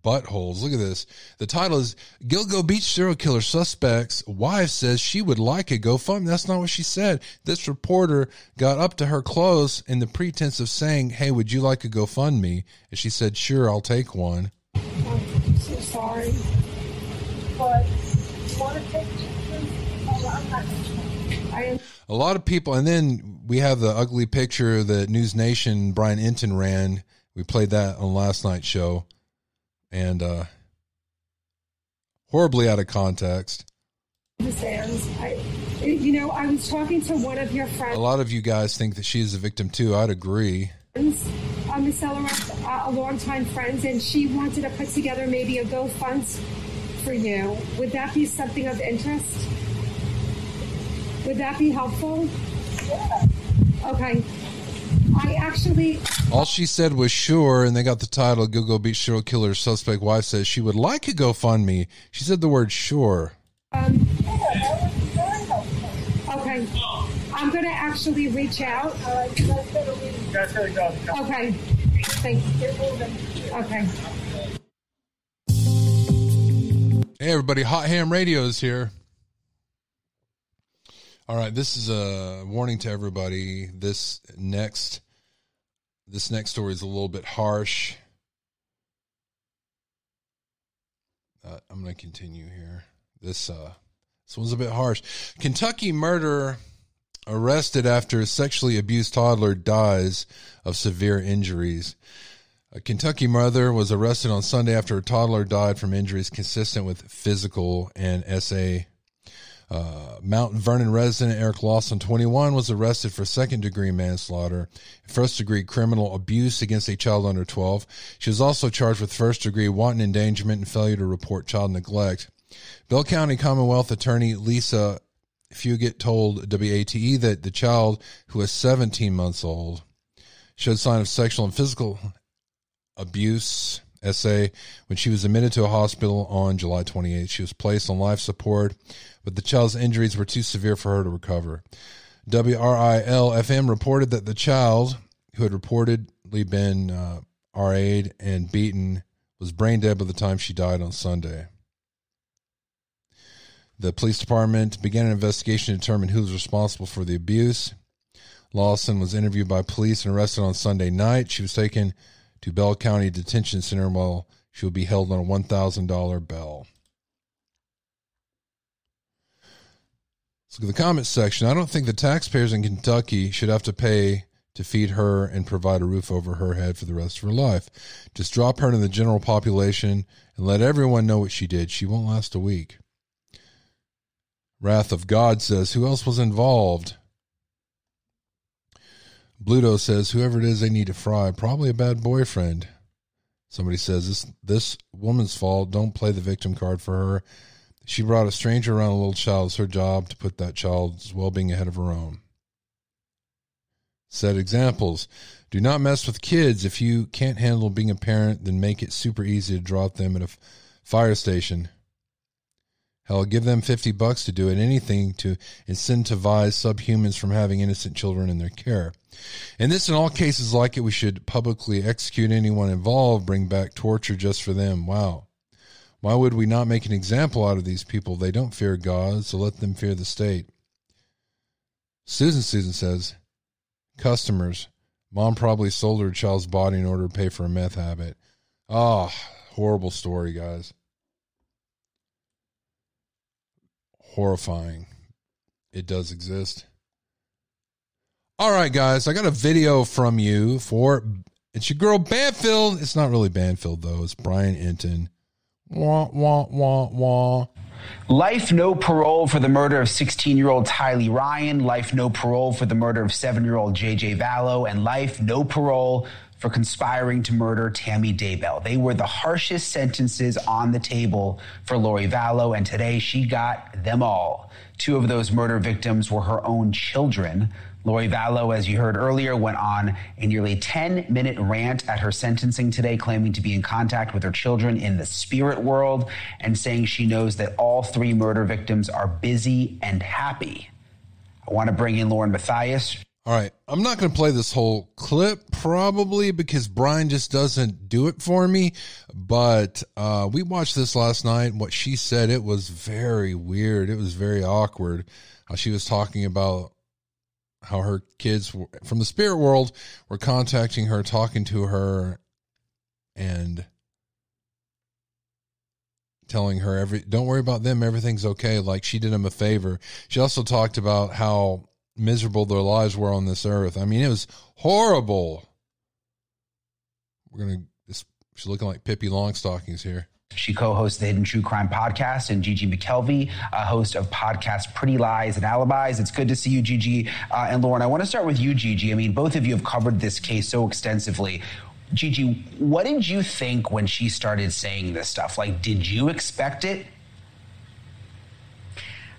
buttholes. Look at this. The title is Gilgo Beach serial killer suspect's wife says she would like a GoFundMe. That's not what she said. This reporter got up to her close in the pretense of saying, Hey, would you like a GoFundMe? And she said, Sure, I'll take one. I'm so sorry. But you want to take pictures? I'm not going to try. I A lot of people, and then we have the ugly picture that News Nation Brian Entin ran. We played that on last night's show, and uh, horribly out of context. I, you know, I was talking to one of your friends. A lot of you guys think that she is a victim too. I'd agree. uh, Miss Ellerup, uh, a longtime friend, and she wanted to put together maybe a GoFund for you. Would that be something of interest? Would that be helpful? Okay. I actually, All she said was sure, and they got the title Gilgo Beach Serial Killer Suspect Wife says she would like a GoFundMe. She said the word sure. um, okay. I'm going to actually reach out. Okay. Thank you. Okay. Hey everybody, Hot Ham Radio is here. All right, this is a warning to everybody. This next this next story is a little bit harsh. Uh, I'm going to continue here. This uh this one's a bit harsh. Kentucky murder arrested after a sexually abused toddler dies of severe injuries. A Kentucky mother was arrested on Sunday after a toddler died from injuries consistent with physical and SA. Uh, Mount Vernon resident Eric Lawson, 21, was arrested for second degree manslaughter, first degree criminal abuse against a child under 12. She was also charged with first degree wanton endangerment and failure to report child neglect. Bell County Commonwealth Attorney Lisa Fugit told WATE that the child, who was 17 months old, showed signs of sexual and physical abuse SA when she was admitted to a hospital on July 28th. She was placed on life support, but the child's injuries were too severe for her to recover. WRIL FM reported that the child, who had reportedly been uh, RA'd and beaten, was brain dead by the time she died on Sunday. The police department began an investigation to determine who was responsible for the abuse. Lawson was interviewed by police and arrested on Sunday night. She was taken to Bell County Detention Center while she will be held on a $1,000 bail. Look at the comments section. I don't think the taxpayers in Kentucky should have to pay to feed her and provide a roof over her head for the rest of her life. Just drop her into the general population and let everyone know what she did. She won't last a week. Wrath of God says, Who else was involved? Bluto says, Whoever it is they need to fry, probably a bad boyfriend. Somebody says, This this woman's fault. Don't play the victim card for her. She brought a stranger around a little child. It's her job to put that child's well being ahead of her own. Set examples. Do not mess with kids. If you can't handle being a parent, then make it super easy to drop them at a f- fire station. Hell, give them 50 bucks to do it, anything to incentivize subhumans from having innocent children in their care. And this, in all cases like it, we should publicly execute anyone involved, bring back torture just for them. Wow. Why would we not make an example out of these people? They don't fear God, so let them fear the state. Susan Susan says, customers, mom probably sold her child's body in order to pay for a meth habit. Ah, horrible story, guys. Horrifying. It does exist. All right, guys, I got a video from you for it's your girl Banfield. It's not really Banfield though. It's Brian Entin. Wah wah wah wah. Life no parole for the murder of 16 year old Tylee Ryan, life no parole for the murder of 7 year old JJ Vallow, and life no parole for conspiring to murder Tammy Daybell. They were the harshest sentences on the table for Lori Vallow, and today she got them all. Two of those murder victims were her own children. Lori Vallow, as you heard earlier, went on a nearly 10 minute rant at her sentencing today, claiming to be in contact with her children in the spirit world and saying she knows that all three murder victims are busy and happy. I want to bring in Lauren Matthias. All right, I'm not going to play this whole clip probably because Brian just doesn't do it for me. But uh, we watched this last night. What she said, it was very weird. It was very awkward. How she was talking about how her kids from the spirit world were contacting her, talking to her, and telling her every don't worry about them. Everything's okay. Like she did him a favor. She also talked about how miserable their lives were on this earth. I mean it was horrible. We're gonna she's looking like pippi longstockings here She co-hosts the Hidden True Crime podcast, and Gigi McKelvey, a host of podcast Pretty Lies and Alibis. It's good to see you, Gigi uh, and Lauren. I want to start with you, Gigi. I mean, both of you have covered this case so extensively. Gigi, what did you think when she started saying this stuff? Like, did you expect it?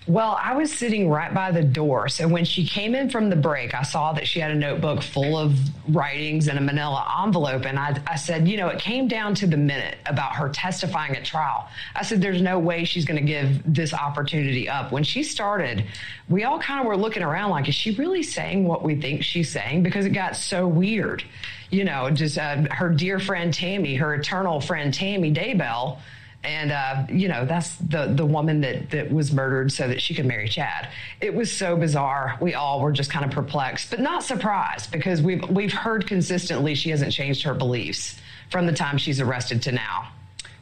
Well, I was sitting right by the door. So when she came in from the break, I saw that she had a notebook full of writings and a manila envelope. And I, I said, you know, it came down to the minute about her testifying at trial. I said, there's no way she's going to give this opportunity up. When she started, we all kind of were looking around like, is she really saying what we think she's saying? Because it got so weird. You know, just uh, her dear friend Tammy, her eternal friend Tammy Daybell and uh, you know that's the the woman that that was murdered so that she could marry Chad. It was so bizarre. We all were just kind of perplexed, but not surprised because we've we've heard consistently she hasn't changed her beliefs from the time she's arrested to now.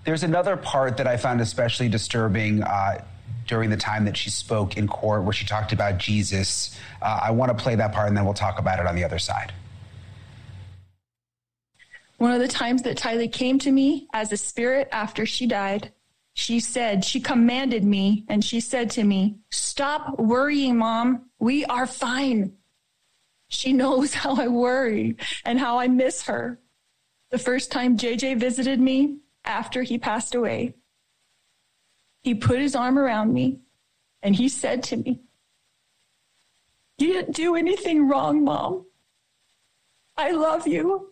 There's another part that I found especially disturbing. Uh, during the time that she spoke in court, where she talked about Jesus, uh, I want to play that part and then we'll talk about it on the other side. One of the times that Tylee came to me as a spirit after she died, she said, she commanded me and she said to me, Stop worrying, mom. We are fine. She knows how I worry and how I miss her. The first time JJ visited me after he passed away, he put his arm around me and he said to me, You didn't do anything wrong, mom. I love you.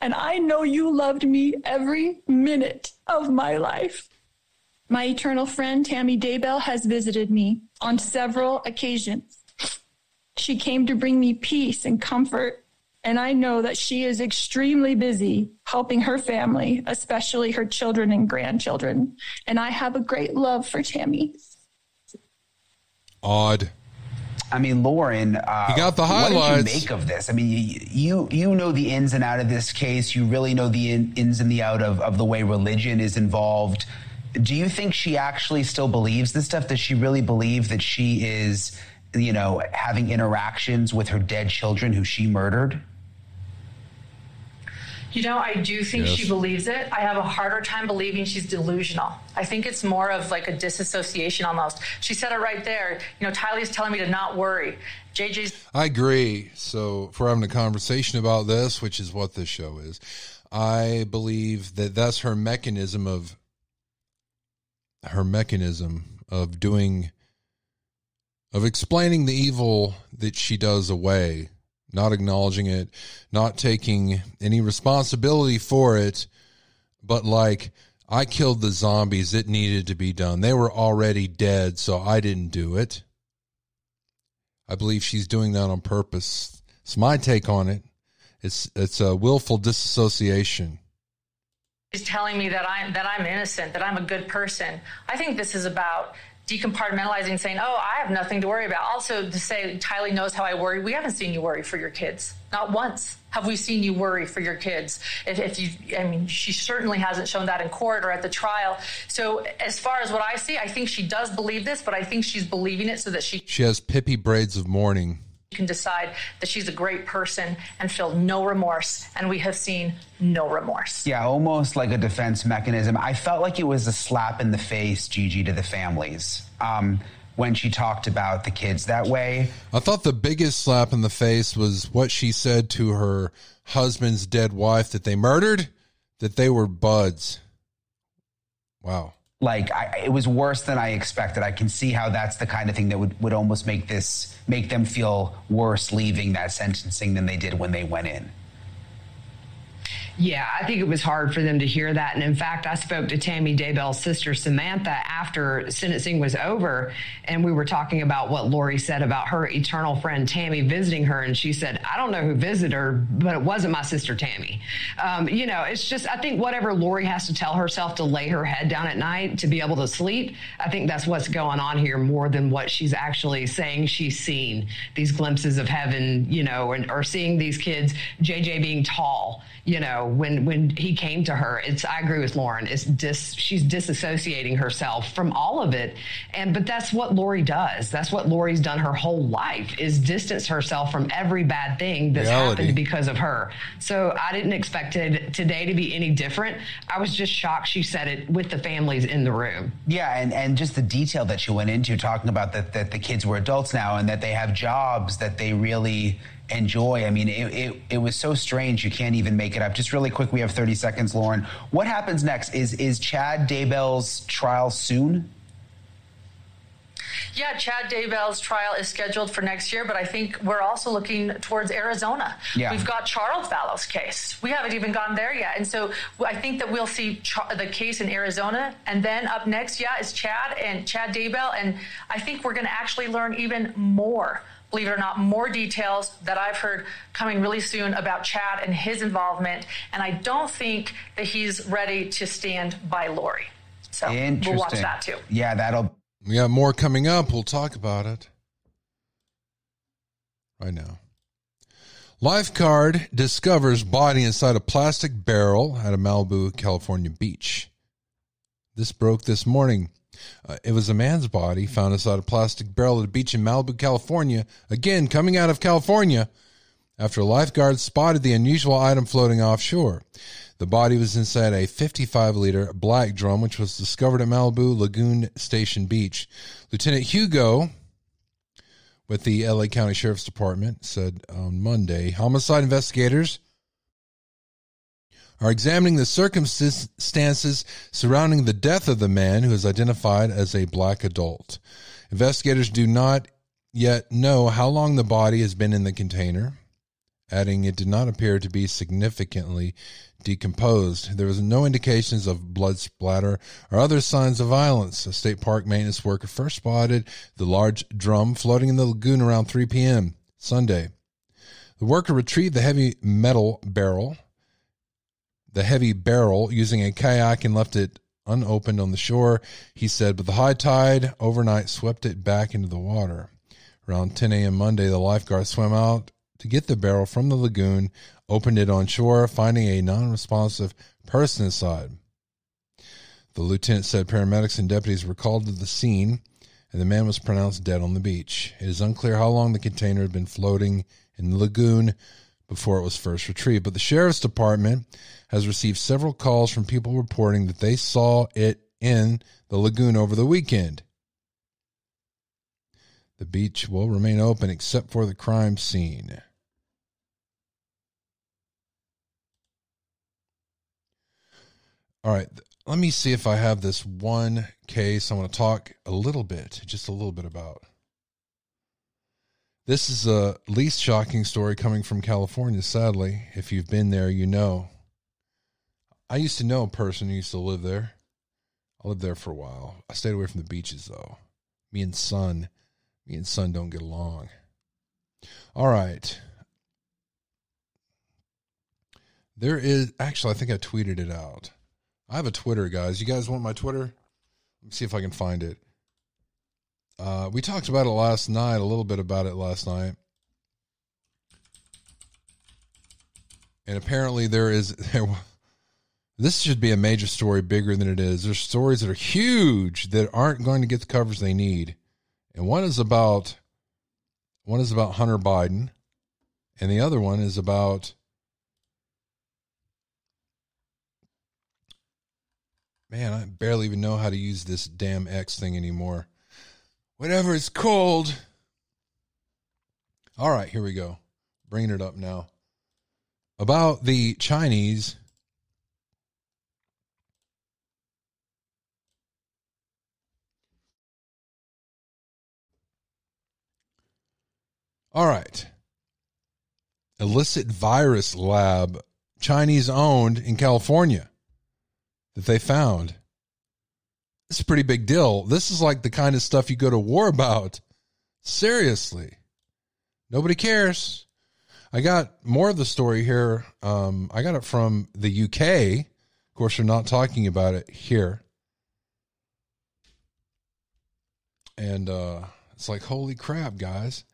And I know you loved me every minute of my life. My eternal friend Tammy Daybell has visited me on several occasions. She came to bring me peace and comfort, and I know that she is extremely busy helping her family, especially her children and grandchildren. And I have a great love for Tammy. Odd. I mean, Lauren, uh, You got the What did you make of this? I mean, you you, you know the ins and out of this case. You really know the in, ins and the out of, of the way religion is involved. Do you think she actually still believes this stuff? Does she really believe that she is, you know, having interactions with her dead children who she murdered? You know, I do think Yes. she believes it. I have a harder time believing she's delusional. I think it's more of like a disassociation almost. She said it right there. You know, Tylee's telling me to not worry. JJ's I agree. So, for having a conversation about this, which is what this show is, I believe that that's her mechanism of her mechanism of doing of explaining the evil that she does away, not acknowledging it, not taking any responsibility for it, but like I killed the zombies, it needed to be done. They were already dead, so I didn't do it. I believe she's doing that on purpose. It's my take on it. It's it's a willful disassociation. She's telling me that I'm that I'm innocent, that I'm a good person. I think this is about decompartmentalizing, saying, "Oh, I have nothing to worry about." Also, to say Tylee knows how I worry. We haven't seen you worry for your kids, not once. Have we seen you worry for your kids? If, if you, I mean, she certainly hasn't shown that in court or at the trial. So, as far as what I see, I think she does believe this, but I think she's believing it so that she She has pippy braids of mourning. Can decide that she's a great person and feel no remorse. And we have seen no remorse. Yeah, almost like a defense mechanism. I felt like it was a slap in the face, Gigi, to the families um, when she talked about the kids that way. I thought the biggest slap in the face was what she said to her husband's dead wife that they murdered, that they were buds. Wow. Like I, it was worse than I expected. I can see how that's the kind of thing that would, would almost make this make them feel worse leaving that sentencing than they did when they went in. Yeah, I think it was hard for them to hear that. And in fact, I spoke to Tammy Daybell's sister, Samantha, after sentencing was over. And we were talking about what Lori said about her eternal friend Tammy visiting her. And she said, I don't know who visited her, but it wasn't my sister Tammy. Um, you know, it's just, I think whatever Lori has to tell herself to lay her head down at night to be able to sleep, I think that's what's going on here more than what she's actually saying she's seen these glimpses of heaven, you know, and, or seeing these kids, JJ being tall, you know, know, when when he came to her, it's I agree with Lauren. It's dis she's disassociating herself from all of it, and but that's what Lori does. That's what Lori's done her whole life is distance herself from every bad thing that's Reality. happened because of her. So I didn't expect it today to be any different. I was just shocked she said it with the families in the room. Yeah, and, and just the detail that she went into talking about that, that the kids were adults now and that they have jobs that they really enjoy. I mean, it, it, it was so strange you can't even make it up. Just really quick, we have 30 seconds, Lauren. What happens next? Is is Chad Daybell's trial soon? Yeah, Chad Daybell's trial is scheduled for next year, but I think we're also looking towards Arizona. Yeah. We've got Charles Vallow's case. We haven't even gone there yet. And so I think that we'll see the case in Arizona. And then up next, yeah, is Chad and Chad Daybell. And I think we're going to actually learn even more, believe it or not, more details that I've heard coming really soon about Chad and his involvement. And I don't think that he's ready to stand by Lori. So we'll watch that too. Yeah, that'll. We got more coming up. We'll talk about it right now. Lifeguard discovers body inside a plastic barrel at a Malibu, California beach. This broke this morning. Uh, it was a man's body found inside a plastic barrel at a beach in Malibu, California. Again, coming out of California after a lifeguard spotted the unusual item floating offshore. The body was inside a 55 liter black drum, which was discovered at Malibu Lagoon Station Beach. Lieutenant Hugo with the LA County Sheriff's Department said on Monday homicide investigators are examining the circumstances surrounding the death of the man who is identified as a black adult. Investigators do not yet know how long the body has been in the container, adding it did not appear to be significantly decomposed. There was no indications of blood splatter or other signs of violence. A state park maintenance worker first spotted the large drum floating in the lagoon around 3 p.m. Sunday. The worker retrieved the heavy metal barrel, the heavy barrel using a kayak and left it unopened on the shore, he said, but the high tide overnight swept it back into the water. Around 10 a.m. Monday, the lifeguard swam out to get the barrel from the lagoon, opened it on shore, finding a non responsive person inside. The lieutenant said paramedics and deputies were called to the scene, and the man was pronounced dead on the beach. It is unclear how long the container had been floating in the lagoon before it was first retrieved, but the sheriff's department has received several calls from people reporting that they saw it in the lagoon over the weekend. The beach will remain open except for the crime scene. All right, let me see if I have this one case I want to talk a little bit, just a little bit about. This is a least shocking story coming from California, sadly. If you've been there, you know. I used to know a person who used to live there. I lived there for a while. I stayed away from the beaches, though. Me and son, me and son don't get along. All right. There is, actually, I think I tweeted it out. I have a Twitter, guys. You guys want my Twitter? Let me see if I can find it. Uh, we talked about it last night, a little bit about it last night. And apparently there is there this should be a major story bigger than it is. There's stories that are huge that aren't going to get the coverage they need. And one is about one is about Hunter Biden and the other one is about Man, I barely even know how to use this damn X thing anymore. Whatever it's called. All right, here we go. Bringing it up now. About the Chinese All right. Illicit virus lab, Chinese owned in California, that they found. It's a pretty big deal. This is like the kind of stuff you go to war about. Seriously. Nobody cares. I got more of the story here. Um, I got it from the UK. Of course, we're not talking about it here. And uh, it's like, holy crap, guys.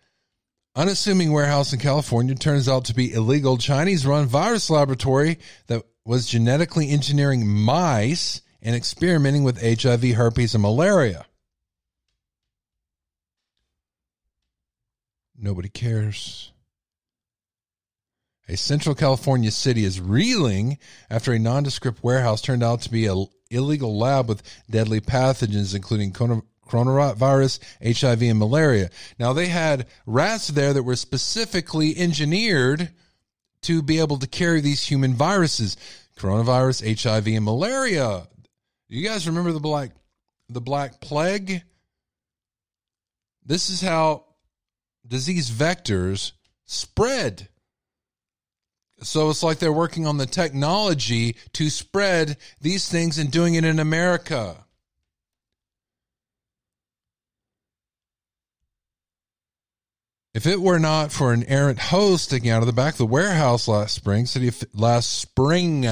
Unassuming warehouse in California turns out to be illegal Chinese run virus laboratory that was genetically engineering mice and experimenting with HIV, herpes, and malaria. Nobody cares. A Central California city is reeling after a nondescript warehouse turned out to be an illegal lab with deadly pathogens, including coronavirus, HIV, and malaria. Now, they had rats there that were specifically engineered to be able to carry these human viruses coronavirus, HIV, and malaria. You guys remember the black the black plague? This is how disease vectors spread. So it's like they're working on the technology to spread these things and doing it in America. If it were not for an errant hose sticking out of the back of the warehouse last spring, city last spring,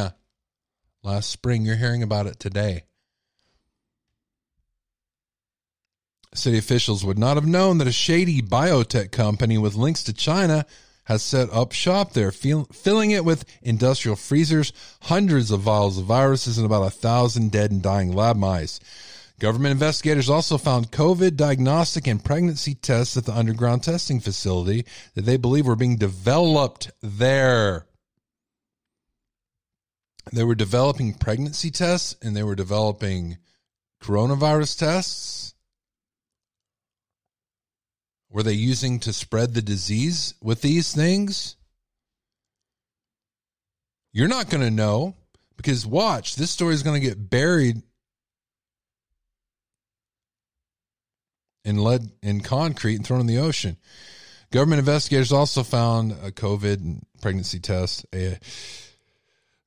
last spring, you're hearing about it today. City officials would not have known that a shady biotech company with links to China has set up shop there, filling it with industrial freezers, hundreds of vials of viruses, and about a thousand dead and dying lab mice. Government investigators also found COVID diagnostic and pregnancy tests at the underground testing facility that they believe were being developed there. They were developing pregnancy tests and they were developing coronavirus tests were they using to spread the disease with these things? You're not going to know because watch, this story is going to get buried in lead in concrete and thrown in the ocean. Government investigators also found a COVID pregnancy test. A,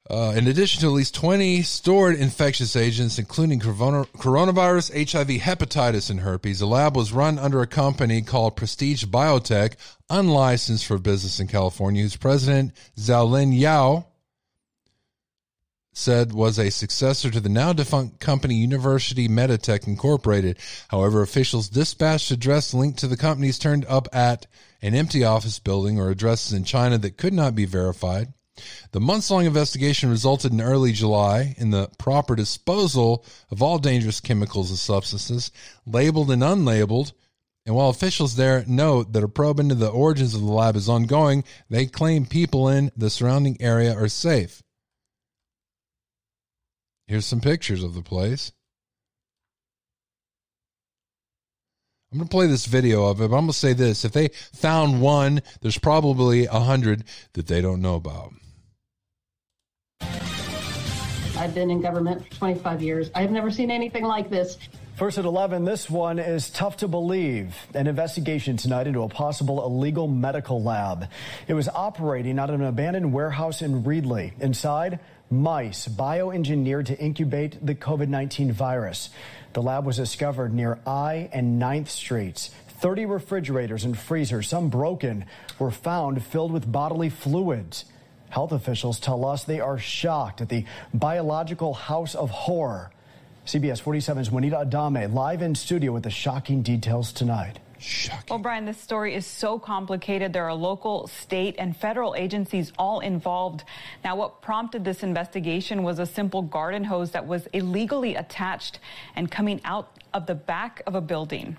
uh, in addition to at least 20 stored infectious agents, including coronavirus, HIV, hepatitis, and herpes, the lab was run under a company called Prestige Biotech, unlicensed for business in California, whose president, Xiaolin Yao, said was a successor to the now defunct company Universal Meditech Incorporated. However, officials dispatched address linked to the companies turned up at an empty office building or addresses in China that could not be verified. The months long investigation resulted in early July in the proper disposal of all dangerous chemicals and substances, labeled and unlabeled. And while officials there note that a probe into the origins of the lab is ongoing, they claim people in the surrounding area are safe. Here's some pictures of the place. I'm going to play this video of it, but I'm going to say this. If they found one, there's probably a hundred that they don't know about. I've been in government for 25 years. I have never seen anything like this. First at 11, this one is tough to believe. An investigation tonight into a possible illegal medical lab. It was operating out of an abandoned warehouse in Reedley. Inside, mice bioengineered to incubate the COVID 19 virus. The lab was discovered near I and 9th Streets. 30 refrigerators and freezers, some broken, were found filled with bodily fluids. Health officials tell us they are shocked at the biological house of horror. CBS 47's Juanita Adame live in studio with the shocking details tonight. Shocking. Brian, this story is so complicated. There are local, state, and federal agencies all involved. Now, what prompted this investigation was a simple garden hose that was illegally attached and coming out of the back of a building.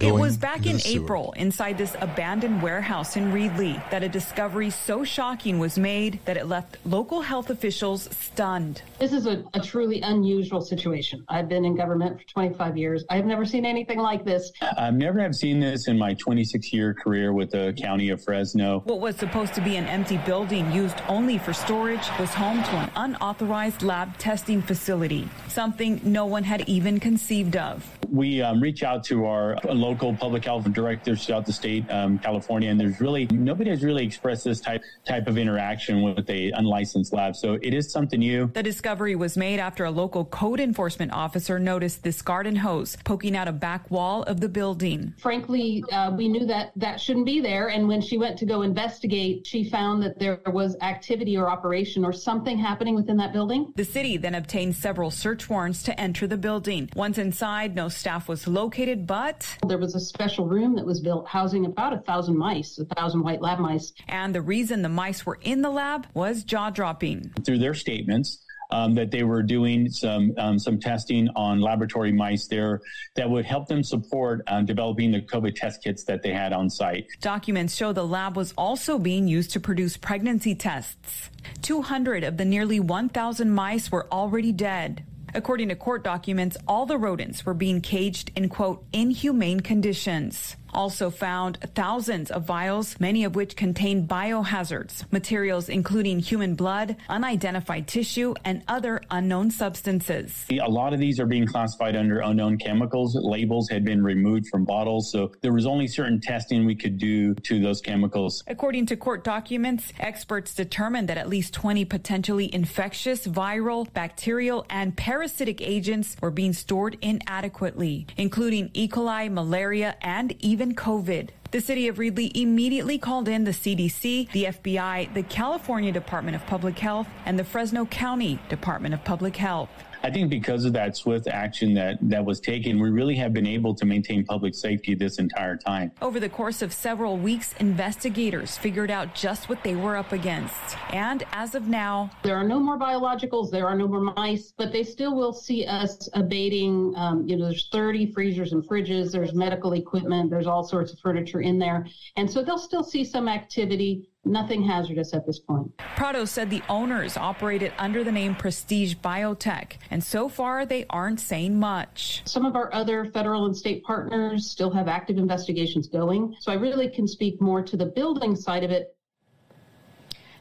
It was back in April inside this abandoned warehouse in Reedley that a discovery so shocking was made that it left local health officials stunned. This is a, a, truly unusual situation. I've been in government for 25 years. I have never seen anything like this. I've never have seen this in my 26 year career with the county of Fresno. What was supposed to be an empty building used only for storage was home to an unauthorized lab testing facility, something no one had even conceived of. We um, reach out to our local public health directors throughout the state, um, California, and there's really nobody has really expressed this type type of interaction with a unlicensed lab. So it is something new. The discovery was made after a local code enforcement officer noticed this garden hose poking out a back wall of the building. Frankly, uh, we knew that that shouldn't be there, and when she went to go investigate, she found that there was activity or operation or something happening within that building. The city then obtained several search warrants to enter the building. Once inside, no staff was located, but there there was a special room that was built housing about a thousand mice, a thousand white lab mice. And the reason the mice were in the lab was jaw dropping. Through their statements, um, that they were doing some um, some testing on laboratory mice there that would help them support uh, developing the COVID test kits that they had on site. Documents show the lab was also being used to produce pregnancy tests. 200 of the nearly 1,000 mice were already dead. According to court documents, all the rodents were being caged in quote inhumane conditions also found thousands of vials, many of which contain biohazards, materials including human blood, unidentified tissue, and other unknown substances. A lot of these are being classified under unknown chemicals. Labels had been removed from bottles, so there was only certain testing we could do to those chemicals. According to court documents, experts determined that at least 20 potentially infectious, viral, bacterial, and parasitic agents were being stored inadequately, including E. coli, malaria, and even COVID. The city of Reedley immediately called in the CDC, the FBI, the California Department of Public Health, and the Fresno County Department of Public Health. I think because of that swift action that, that was taken, we really have been able to maintain public safety this entire time. Over the course of several weeks, investigators figured out just what they were up against. And as of now, there are no more biologicals, there are no more mice, but they still will see us abating. Um, you know, there's 30 freezers and fridges, there's medical equipment, there's all sorts of furniture in there. And so they'll still see some activity nothing hazardous at this point. Prado said the owners operated under the name Prestige Biotech, and so far they aren't saying much. Some of our other federal and state partners still have active investigations going, so I really can speak more to the building side of it.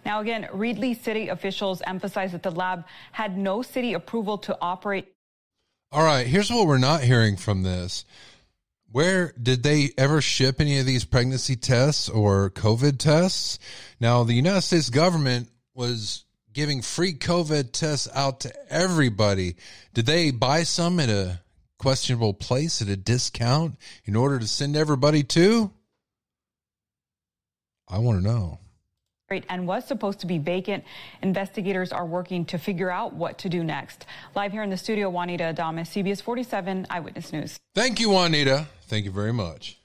Now, again, Reedley city officials emphasized that the lab had no city approval to operate. All right, here's what we're not hearing from this. Where did they ever ship any of these pregnancy tests or COVID tests? Now, the United States government was giving free COVID tests out to everybody. Did they buy some at a questionable place at a discount in order to send everybody to? I want to know and was supposed to be vacant. Investigators are working to figure out what to do next. Live here in the studio, Juanita Adames, CBS 47 Eyewitness News. Thank you, Juanita. Thank you very much.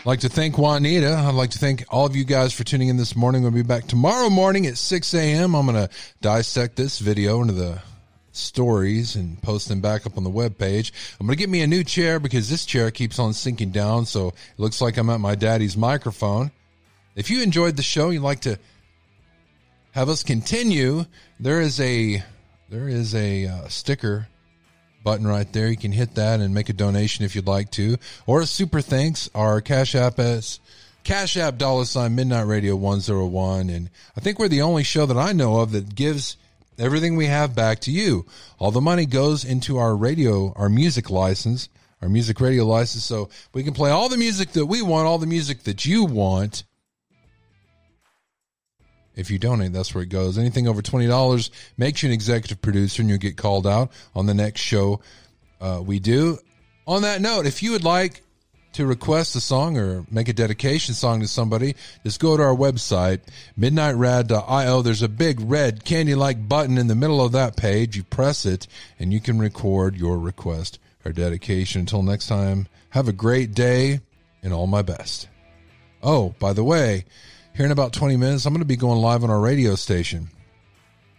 I'd like to thank Juanita. I'd like to thank all of you guys for tuning in this morning. We'll be back tomorrow morning at 6 a.m. I'm going to dissect this video into the stories and post them back up on the web page. I'm going to get me a new chair because this chair keeps on sinking down, so it looks like I'm at my daddy's microphone. If you enjoyed the show, you'd like to have us continue, there is a there is a uh, sticker button right there. You can hit that and make a donation if you'd like to, or a super thanks. Our Cash App is Cash App dollar sign Midnight Radio one zero one, and I think we're the only show that I know of that gives everything we have back to you. All the money goes into our radio, our music license, our music radio license, so we can play all the music that we want, all the music that you want. If you donate, that's where it goes. Anything over $20 makes you an executive producer and you'll get called out on the next show uh, we do. On that note, if you would like to request a song or make a dedication song to somebody, just go to our website, midnightrad.io. There's a big red candy like button in the middle of that page. You press it and you can record your request or dedication. Until next time, have a great day and all my best. Oh, by the way, here in about 20 minutes, I'm going to be going live on our radio station.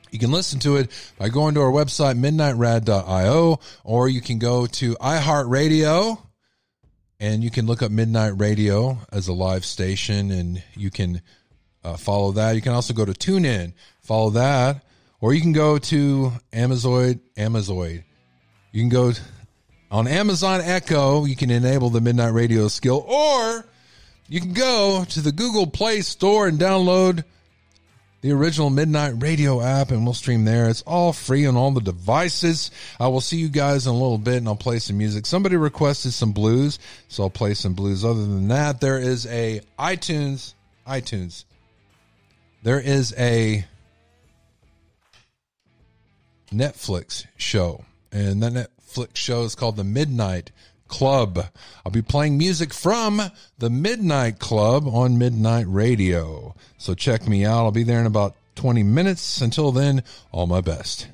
You can listen to it by going to our website, midnightrad.io, or you can go to iHeartRadio and you can look up Midnight Radio as a live station, and you can uh, follow that. You can also go to TuneIn, follow that, or you can go to Amazoid. Amazoid. You can go on Amazon Echo. You can enable the Midnight Radio skill, or you can go to the Google Play Store and download the original Midnight Radio app, and we'll stream there. It's all free on all the devices. I will see you guys in a little bit, and I'll play some music. Somebody requested some blues, so I'll play some blues. Other than that, there is a iTunes, iTunes. There is a Netflix show, and that Netflix show is called The Midnight Club. I'll be playing music from the Midnight Club on Midnight Radio. So check me out. I'll be there in about 20 minutes. Until then, all my best.